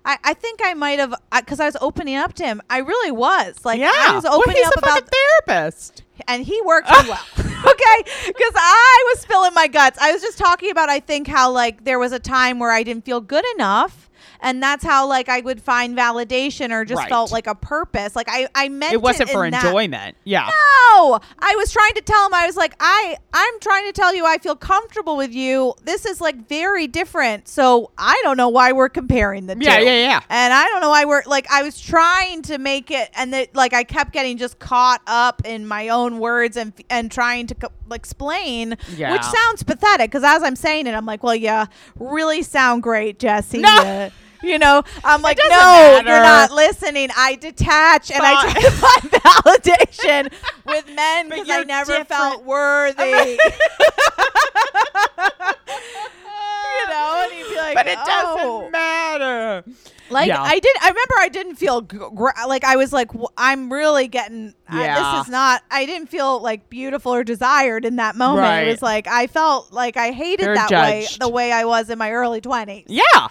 I, I think I might have because I was opening up to him. I really was like yeah. I was Well, he's up a about therapist. and he worked well. *laughs* *laughs* okay, because I was spilling my guts. I was just talking about I think how like there was a time where I didn't feel good enough, and that's how like I would find validation or just Right. felt like a purpose. Like I I meant It wasn't for in that- enjoyment. Yeah. no, I was trying to tell him. I was like, I, I'm trying to tell you, I feel comfortable with you. This is like very different. So I don't know why we're comparing the Yeah, two. yeah, yeah. Yeah. And I don't know why we're like, I was trying to make it, and that like I kept getting just caught up in my own words and and trying to co- explain, Yeah. which sounds pathetic. Because as I'm saying it, I'm like, well, yeah, really sound great, Jesse. No. Yeah. You know, I'm like, doesn't no, you're not listening. I detach and I Fine. try to find *laughs* validation with men because I never different. felt worthy. *laughs* you know, and he'd be like, but it oh. doesn't matter. Like Yeah. I did. I remember I didn't feel g- gr- like I was like w- I'm really getting. I- Yeah. this is not. I didn't feel like beautiful or desired in that moment. Right. It was like I felt like I hated You're that way, the way I was in my early twenties. Yeah.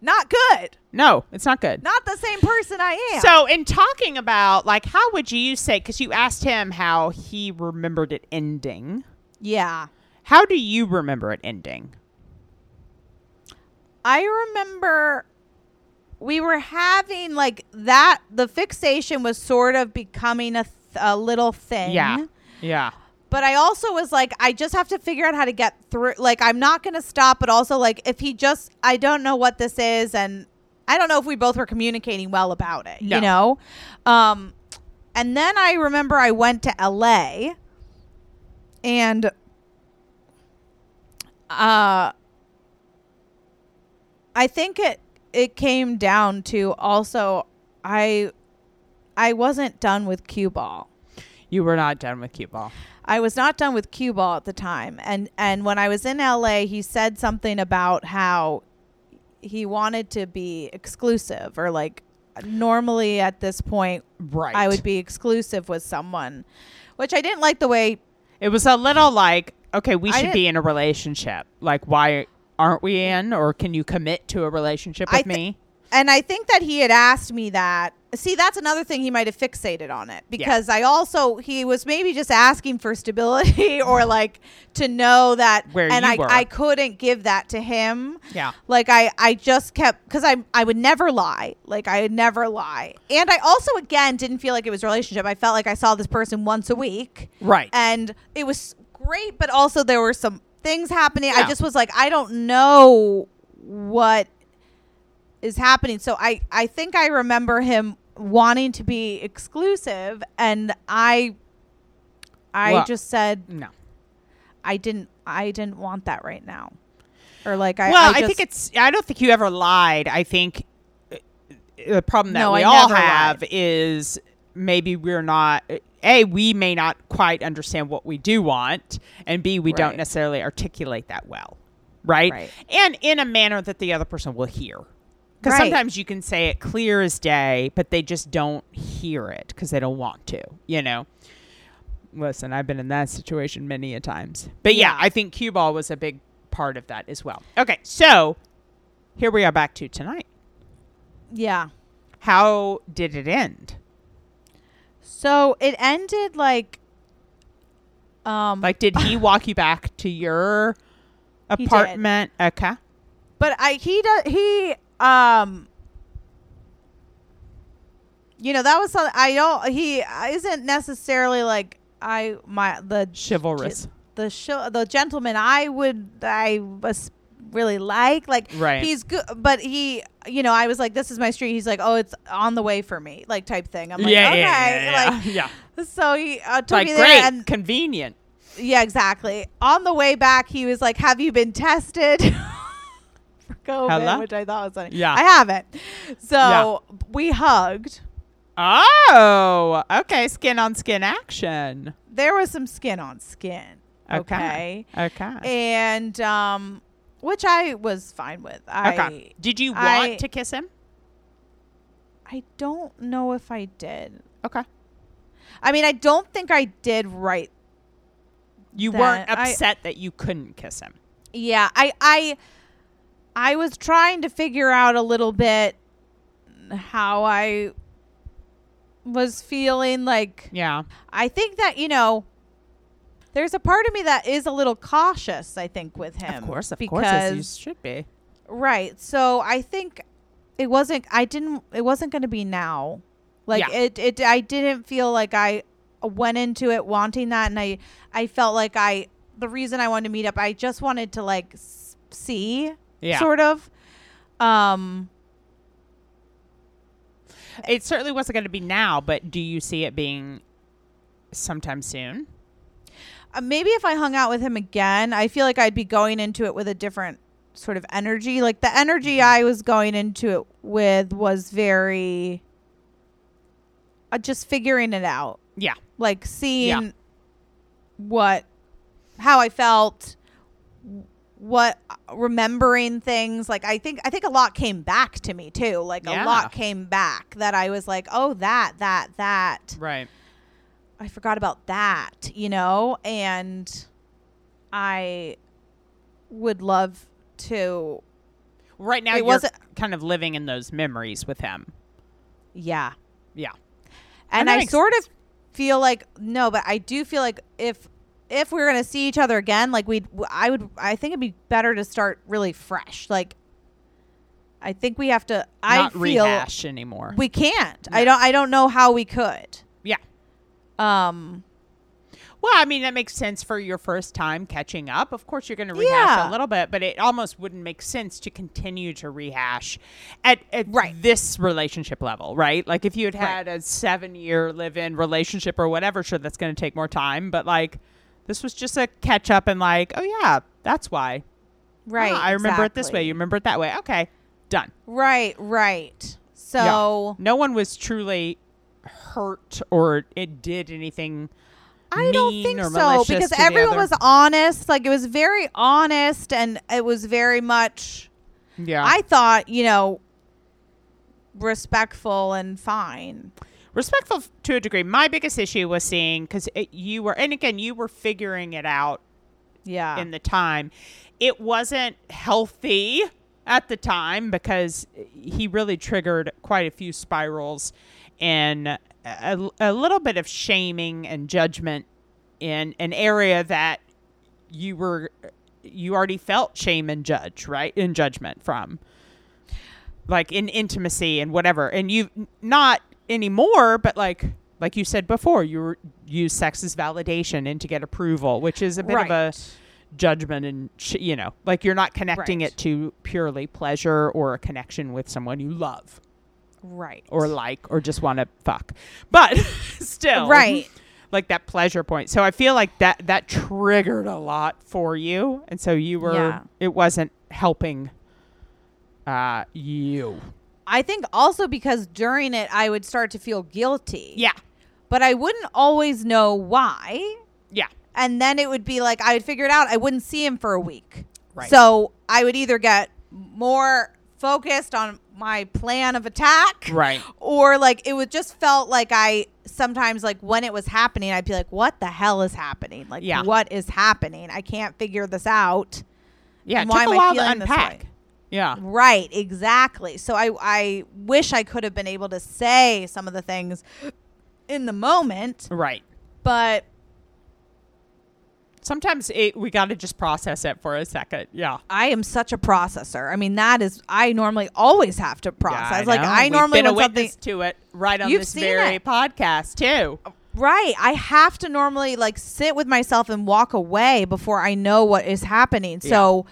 Not good. No, it's not good. Not the same person I am. So, in talking about, like, how would you say, because you asked him how he remembered it ending, yeah, how do you remember it ending? I remember we were having like that. The fixation was sort of becoming a, th- a little thing. Yeah. Yeah. But I also was like, I just have to figure out how to get through. Like, I'm not going to stop, but also, like, if he just, I don't know what this is, and I don't know if we both were communicating well about it, No. you know? Um, and then I remember I went to LA and, uh, I think it, it came down to also, I, I wasn't done with cue ball. You were not done with cue ball. I was not done with cue ball at the time, and and when I was in LA, he said something about how he wanted to be exclusive, or like normally at this point, Right. I would be exclusive with someone, which I didn't like the way. It was a little like, okay, we I should be in a relationship. Like, why aren't we in? Or can you commit to a relationship with thi- me? And I think that he had asked me that. See, that's another thing he might have fixated on it because I also he was maybe just asking for stability *laughs* or like to know that Where and you I were. I couldn't give that to him. Yeah. Like I I just kept cuz I I would never lie. Like I would never lie. And I also again didn't feel like it was a relationship. I felt like I saw this person once a week Right. and it was great but also there were some things happening. I just was like I don't know what is happening. So I I think I remember him wanting to be exclusive and I I Well- just said no. I didn't I didn't want that right now. Or like I well, I, I, think it's. I don't think you ever lied. I think uh, the problem that No, we I all have lied. is maybe we're not. A, we may not quite understand what we do want, and B, we don't necessarily articulate that well, right? Right. And in a manner that the other person will hear. Because Right. sometimes you can say it clear as day, but they just don't hear it because they don't want to, you know? Listen, I've been in that situation many a times. But yeah, Yeah. I think cue ball was a big part of that as well. Okay, so here we are back to tonight. yeah. How did it end? So it ended like um Like, did he *laughs* walk you back to your apartment? Okay. but I he does he um you know that was something I don't he isn't necessarily like I my the Chivalrous. the show the gentleman I would I was really like like Right. he's good but he you know I was like this is my street he's like oh it's on the way for me like type thing I'm like yeah, okay yeah, yeah, like yeah. yeah. so he uh, took Like, me there great, and convenient. yeah exactly on the way back he was like have you been tested *laughs* COVID Hello? which I thought was funny Yeah. I haven't so Yeah. we hugged Oh, okay. Skin on skin action. there was some skin on skin Okay. okay, and um which I was fine with I okay. Did you want I- to kiss him? I don't know if I did. Okay. I mean, I don't think I did right. You That weren't I- upset that you couldn't kiss him. Yeah, I I I was trying to figure out a little bit how I was feeling like Yeah. I think that, you know, there's a part of me that is a little cautious, I think with him. Of course, of because, course, you should be. Right. So I think it wasn't I didn't it wasn't going to be now. Like Yeah. it it I didn't feel like I went into it wanting that and I I felt like I the reason I wanted to meet up I just wanted to like see Yeah. sort of um It certainly wasn't going to be now, but do you see it being sometime soon? uh, maybe if I hung out with him again, I feel like I'd be going into it with a different sort of energy. Like the energy I was going into it with was very uh, just figuring it out. Yeah. Like seeing what how I felt what remembering things like I think I think a lot came back to me too. Like Yeah. a lot came back that I was like, "Oh, that that that." Right. I forgot about that, you know, and I would love to Right now, It you're wasn't- kind of living in those memories with him. yeah. Yeah. And that I sort sense. of feel like no, but I do feel like if if we were going to see each other again, like we'd I would I think it'd be better to start really fresh. Like I think we have to I Not feel rehash anymore. we can't. I don't I don't know how we could. yeah. Um Well, I mean, that makes sense for your first time catching up. Of course, you're going to rehash Yeah. a little bit, but it almost wouldn't make sense to continue to rehash at, at Right. this relationship level, right? Like if you had Right. had a seven year live in relationship or whatever, sure, that's going to take more time. But like, this was just a catch up and like, oh, yeah, that's why. right. Ah, I remember it this way. You remember it that way. Okay, done. Right, right. So Yeah. No one was truly hurt or it did anything. I don't think so because everyone was honest. Like it was very honest and it was very much Yeah. I thought, you know, respectful and fine. Respectful to a degree. My biggest issue was seeing because you were, and again, you were figuring it out Yeah. in the time. It wasn't healthy at the time because he really triggered quite a few spirals and a, a little bit of shaming and judgment in an area that you were you already felt shame and judge right in judgment from like in intimacy and whatever and you not anymore but like like you said before you were, use sex as validation and to get approval which is a bit of a judgment and sh- you know like you're not connecting Right. it to purely pleasure or a connection with someone you love right. or like or just want to fuck but *laughs* still Right. like that pleasure point so i feel like that that triggered a lot for you and so you were Yeah. it wasn't helping uh you I think also because during it I would start to feel guilty. yeah But I wouldn't always know why. yeah And then it would be like I would figure it out. I wouldn't see him for a week. Right. So I would either get more focused on my plan of attack. right or like it would just felt like I sometimes like when it was happening, I'd be like, "What the hell is happening? Like, Yeah. what is happening? I can't figure this out." yeah why took a am I feeling this way? Yeah Right, exactly. So I I wish I could have been able to say some of the things in the moment, right but sometimes it, we got to just process it for a second yeah I am such a processor. I mean, that is I normally always have to process. Yeah, like. I We've normally been a witness to it right on You've this seen very it. podcast too Right. I have to normally like sit with myself and walk away before I know what is happening. So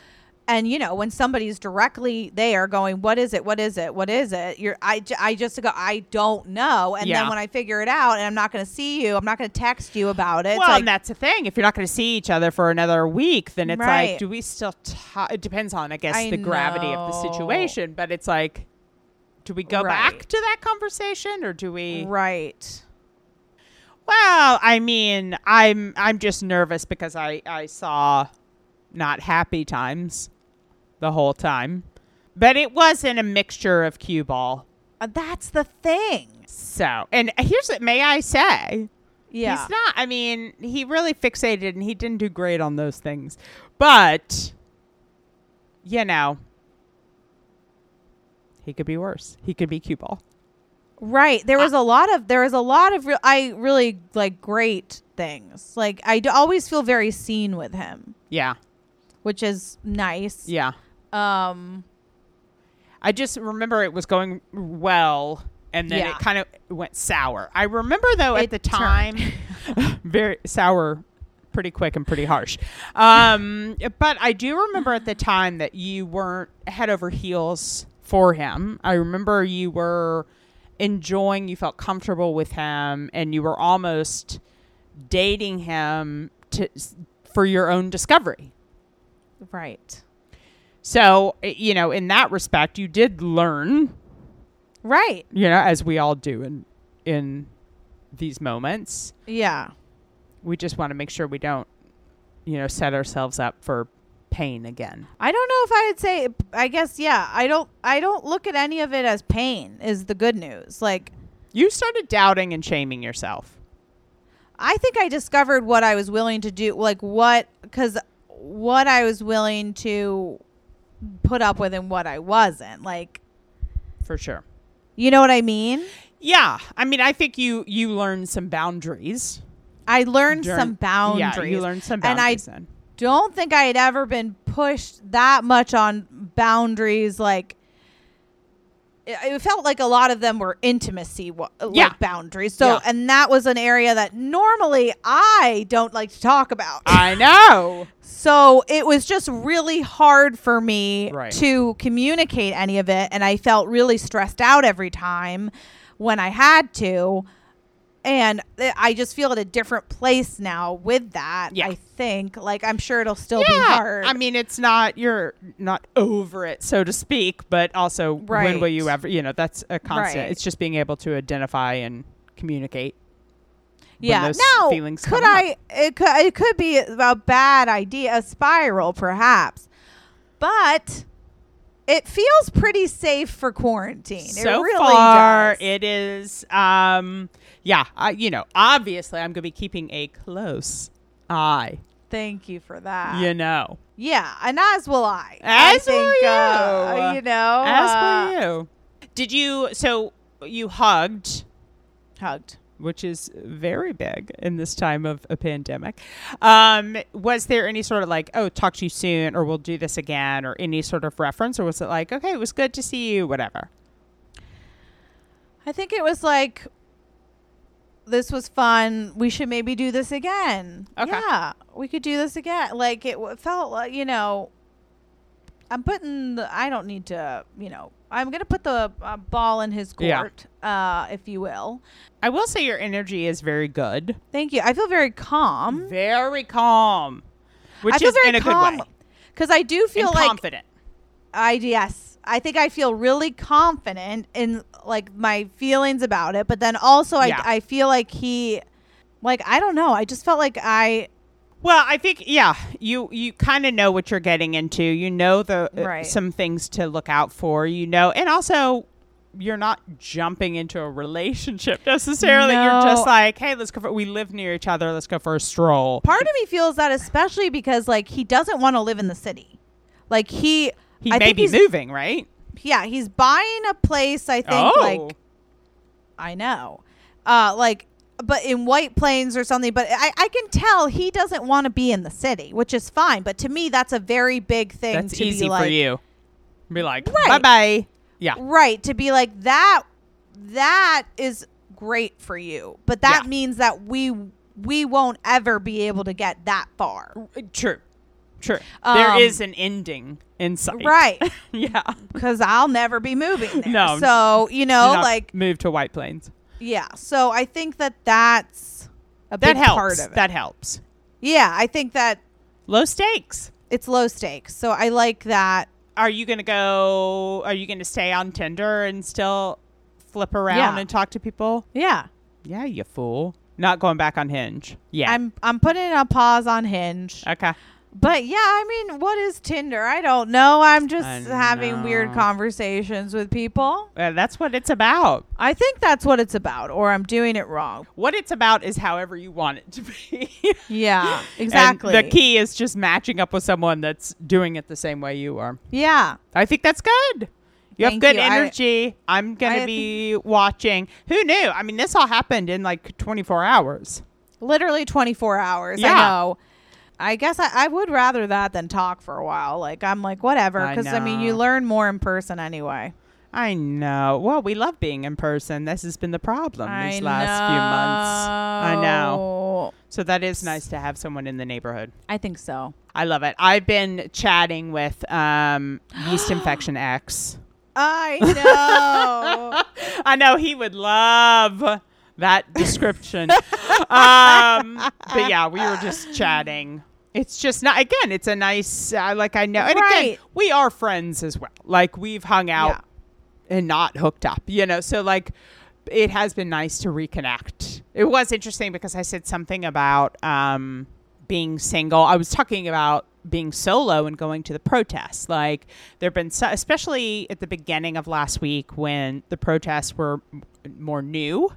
and you know, when somebody's directly there going, "What is it? What is it? What is it?" You're I, I just go, "I don't know." And Yeah. then when I figure it out and I'm not going to see you, I'm not going to text you about it. Well, like, and that's the thing. If you're not going to see each other for another week, then it's Right. like, do we still? T- it depends on, I guess, I the gravity of the situation. But it's like, do we go Right. back to that conversation, or do we? right. Well, I mean, I'm I'm just nervous because I I saw not happy times the whole time, but it wasn't a mixture of cue ball. Uh, that's the thing. So, and here's what may I say. Yeah. He's not. I mean, he really fixated and he didn't do great on those things. But, you know, he could be worse. He could be cue ball. Right. There was a lot of there was a lot of re- I really like great things. Like I d- always feel very seen with him, Yeah. which is nice. Yeah. Um I just remember it was going well and then Yeah. it kind of went sour. I remember though at It the time *laughs* very sour pretty quick and pretty harsh. Um but I do remember at the time that you weren't head over heels for him. I remember you were enjoying, you felt comfortable with him and you were almost dating him to for your own discovery. right. So, eh, you know, in that respect, you did learn, Right. you know, as we all do in in these moments. Yeah. We just want to make sure we don't, you know, set ourselves up for pain again. I don't know if I'd say I guess yeah, I don't I don't look at any of it as pain is the good news. Like You started doubting and shaming yourself. I think I discovered what I was willing to do, like what, because what I was willing to put up with and what I wasn't. Like, For sure. you know what I mean? Yeah, I mean, I think you you learned some boundaries. I learned during- some boundaries. Yeah, you learned some boundaries And I- then. Don't think I had ever been pushed that much on boundaries. Like, it, felt like a lot of them were intimacy uh, like Yeah. boundaries. So, Yeah. and that was an area that normally I don't like to talk about. I know. *laughs* So it was just really hard for me Right. to communicate any of it. And I felt really stressed out every time when I had to. And I just feel at a different place now with that. Yeah. I think. Like, I'm sure it'll still be hard. I mean, it's not you're not over it, so to speak, but also when will you ever? You know, that's a constant. Right. It's just being able to identify and communicate. yeah. Now, feelings could. I? It could. It could be a bad idea, a spiral, perhaps. But it feels pretty safe for quarantine. so it really far, does. it is. Um, yeah, I, you know, obviously, I'm going to be keeping a close eye. Thank you for that. you know, Yeah, and as will I. As I will think, you. Uh, you know, as uh, for you. Did you? So you hugged. hugged. which is very big in this time of a pandemic. Um, was there any sort of like, oh, talk to you soon, or we'll do this again, or any sort of reference, or was it like, okay, it was good to see you, whatever? I think it was like, this was fun. We should maybe do this again. Okay. Yeah, we could do this again. Like it w- felt like you know. I'm putting the. I don't need to. You know. I'm gonna put the uh, ball in his Yeah. court, uh, if you will. I will say your energy is very good, Thank you. I feel very calm. very calm, which I feel is very in a good way, because I do feel and like confident. I yes, I think I feel really confident in like my feelings about it, but then also Yeah. I I feel like he like I don't know, I just felt like I Well, I think yeah, you you kind of know what you're getting into. You know the uh, some things to look out for. You know, and also you're not jumping into a relationship *laughs* necessarily. You're just like, hey, let's go. For, we live near each other. Let's go for a stroll. part of me feels that especially because like he doesn't want to live in the city. Like he He I may be moving, right? yeah, he's buying a place I think oh, like I know. Uh like but in White Plains or something, but I, I can tell he doesn't want to be in the city, which is fine. But to me, that's a very big thing. that's to easy be like, for you. Be like, Right. bye bye. Yeah, Right. To be like that that is great for you. But that Yeah. means that we we won't ever be able to get that far. true, true. there Um, is an ending in sight. Right. *laughs* yeah. Because I'll never be moving *laughs* there. No. So, you know, like move to White Plains. yeah. So I think that that's a That big helps. part of it. That helps. yeah, I think that Low stakes. it's low stakes. So I like that. Are you gonna go? Are you gonna stay on Tinder and still flip around Yeah. and talk to people? Yeah. Yeah, you fool. Not going back on Hinge. Yeah. I'm I'm putting a pause on Hinge. okay. But yeah, I mean, what is Tinder? I don't know. I'm just I having weird conversations with people. Uh, that's what it's about. I think that's what it's about, or I'm doing it wrong. What it's about is however you want it to be. *laughs* Yeah, And exactly. the key is just matching up with someone that's doing it the same way you are. Yeah. I think that's good. You have good you. Energy. I, am going to be watching. Who knew? I mean, this all happened in like 24 hours. Literally 24 hours. Yeah. I know. I guess I, I would rather that than talk for a while. Like, I'm like, whatever. I Because, I, mean, you learn more in person anyway. I know. Well, we love being in person. This has been the problem I these last few months. I know. know. So that is nice to have someone in the neighborhood. I think so. I love it. I've been chatting with um, yeast *gasps* infection X. I *laughs* know. I know he would love that description. *laughs* um, but yeah, we were just chatting it's just not again it's a nice uh, like i know and again we are friends as well. Like we've hung out and not hooked up you know? So like it has been nice to reconnect. It was interesting because i said something about um being single. I was talking about being solo and going to the protests. Like there have been so, especially at the beginning of last week when the protests were m- more new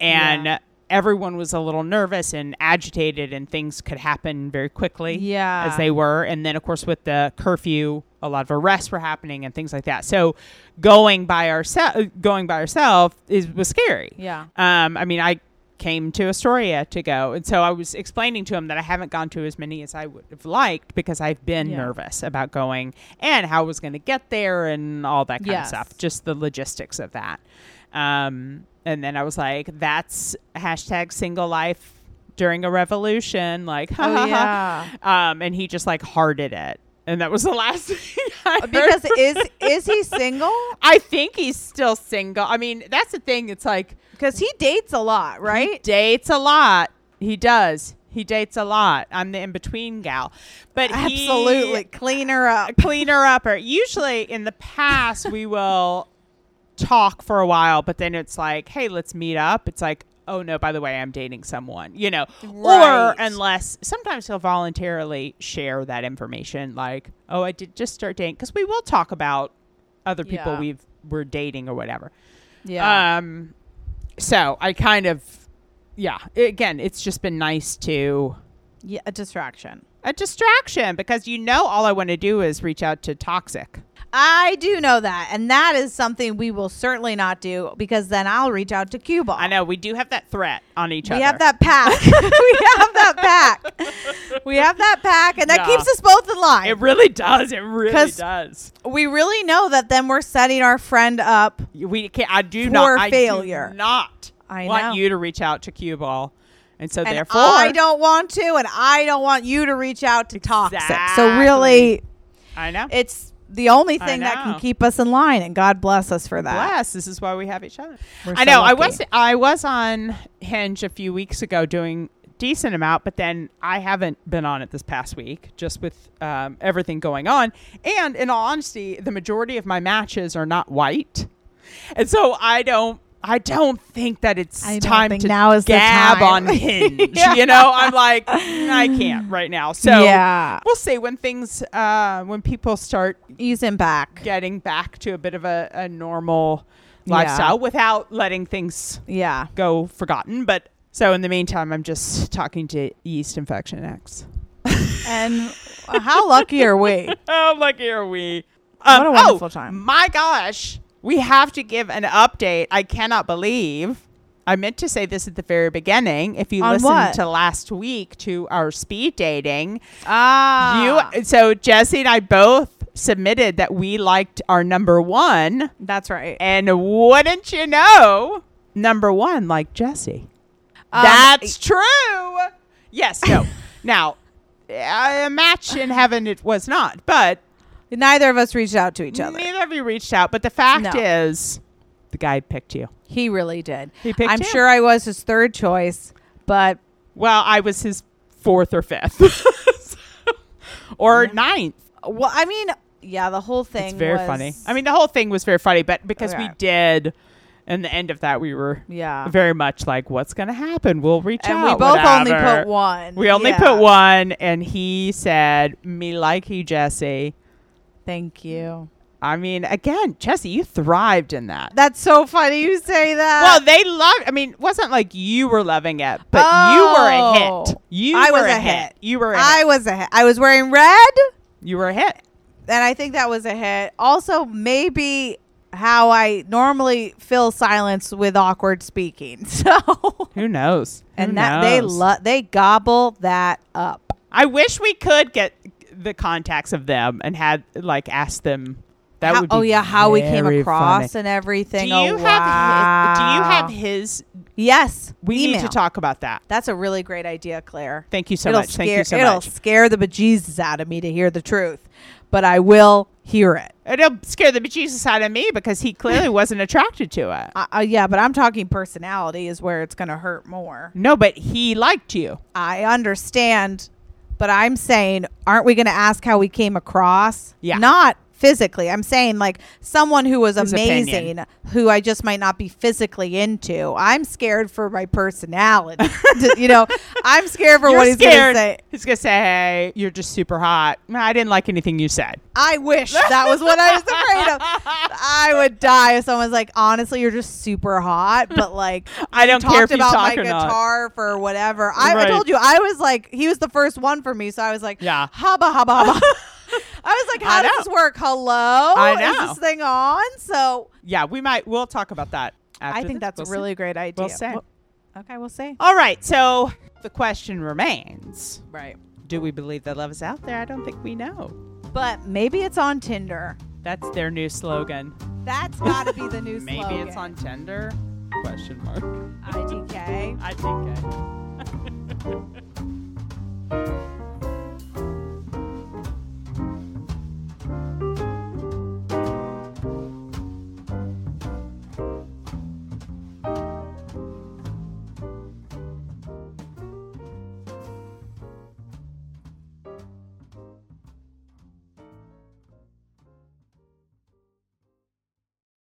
and Yeah. Everyone was a little nervous and agitated and things could happen very quickly Yeah. as they were and then of course with the curfew a lot of arrests were happening and things like that so going by ourselves going by ourselves is was scary Yeah. um i mean i came to astoria to go and so i was explaining to him that i haven't gone to as many as i would have liked because i've been Yeah. nervous about going and how i was going to get there and all that kind Yes. of stuff just the logistics of that um and then i was like that's hashtag single life during a revolution like ha, Oh ha, ha. yeah. um, and he just like hearted it, and that was the *laughs* last thing I heard. Because is is he single? *laughs* I think he's still single. I mean, that's the thing. It's like Because he dates a lot, he right? dates a lot. He does. He dates a lot. I'm the in between gal, but he- Absolutely. Clean her up. cleaner upper. Usually in the past we *laughs* will talk for a while, but then it's like, hey, let's meet up. It's like, oh no, by the way, I'm dating someone, you know. Right. Or unless sometimes he'll voluntarily share that information, like, oh, I did just start dating, because we will talk about other people Yeah. we've we're dating or whatever. Yeah. Um, so I kind of, yeah. Again, it's just been nice to yeah. A distraction. a distraction because you know all I want to do is reach out to toxic. I do know that, and that is something we will certainly not do because then I'll reach out to cue ball. I know we do have that threat on each We other. We have that pack. *laughs* we have that pack. We have that pack, and that Yeah. keeps us both in line. It really does. It really does. we really know that then we're setting our friend up. We can I do For not. I do failure. not I want know. you to reach out to cue ball, and so And therefore I don't want to, and I don't want you to reach out to toxic. So really, I know. it's the only thing that can keep us in line, and God bless us for that. Bless. This is why we have each other. We're I so know. I was I was on Hinge a few weeks ago doing decent amount, but then I haven't been on it this past week, just with um, everything going on. And in all honesty, the majority of my matches are not white, and so I don't. I don't think that it's I time to now is the gab on *laughs* Hinge. Yeah. You know, I'm like, "Mm, I can't right now. So yeah, we'll see when things, uh, when people start easing back. getting back to a bit of a, a normal Yeah. lifestyle without letting things Yeah, go forgotten. But so in the meantime, I'm just talking to yeast infection X. and how lucky are we? *laughs* How lucky are we? What a Um, wonderful oh, time. My gosh, we have to give an update. I cannot believe. I meant to say this at the very beginning. If you On listened what? to last week to our speed dating, Ah, you so Jesse and I both submitted that we liked our number one. that's right. And wouldn't you know, number one, like Jesse. Um, That's true. Yes, no. *laughs* now, a match in heaven it was not, but Neither of us reached out to each other. neither of you reached out. But the fact No. is, the guy picked you. He really did. He picked I'm you. sure I was his third choice, but Well, I was his fourth or fifth, *laughs* or ninth. well, I mean, yeah, the whole thing. It's very was- funny. I mean, the whole thing was very funny, but because we Okay. did, and the end of that, we were yeah, very much like, "What's going to happen? We'll reach and out." we both only whatever." put one. We only Yeah. put one, and he said, "Me like you, Jesse." Thank you. I mean, again, Jesse, you thrived in that. That's so funny you say that. Well, they loved. I mean, it wasn't like you were loving it, but you were a oh. hit. Oh. You I were was a hit. hit. You were a I hit. I was a hit. I was wearing red, You were a hit. and I think that was a hit. Also, maybe how I normally fill silence with awkward speaking. *laughs* So, Who knows? and Who that they knows? lo- they gobble that up. I wish we could get the contacts of them and had like asked them. That How- would be oh yeah, how we came across funny. and everything. Do you oh, have? His, do you have his? Yes, We email. need to talk about that. That's a really great idea, Claire. Thank you so it'll much. scare Thank you so it'll much. scare the bejesus out of me to hear the truth, but I will hear it. It'll scare the bejesus out of me because he clearly *laughs* wasn't attracted to it. Uh, uh, yeah, but I'm talking personality is where it's going to hurt more. No, but he liked you. I understand but I'm saying, aren't we going to ask how we came across? Yeah. Not physically. I'm saying like someone who was His amazing, opinion. who I just might not be physically into. I'm scared for my personality. *laughs* You know, I'm scared for You're what he's going to say. He's gonna say, "Hey, you're just super hot." I didn't like anything you said. I wish that was what I was afraid of. *laughs* I would die if someone's like, honestly, you're just super hot, but like, *laughs* I don't care talked if you about talk my or not. guitar for whatever. I, I told you, I was like, he was the first one for me, so I was like, Yeah. hubba hubba hubba. I was like, how does this work? Hello? I know. Is this thing on? So Yeah, we might we'll talk about that. I think this. that's we'll a really see. great idea. We'll see. Well, okay, we'll see. All right, so the question remains. Right. Do we believe that love is out there? I don't think we know. But maybe it's on Tinder. That's their new slogan. That's gotta be the new maybe *laughs* slogan. Maybe it's on Tinder? Question mark. IDK. IDK. *laughs*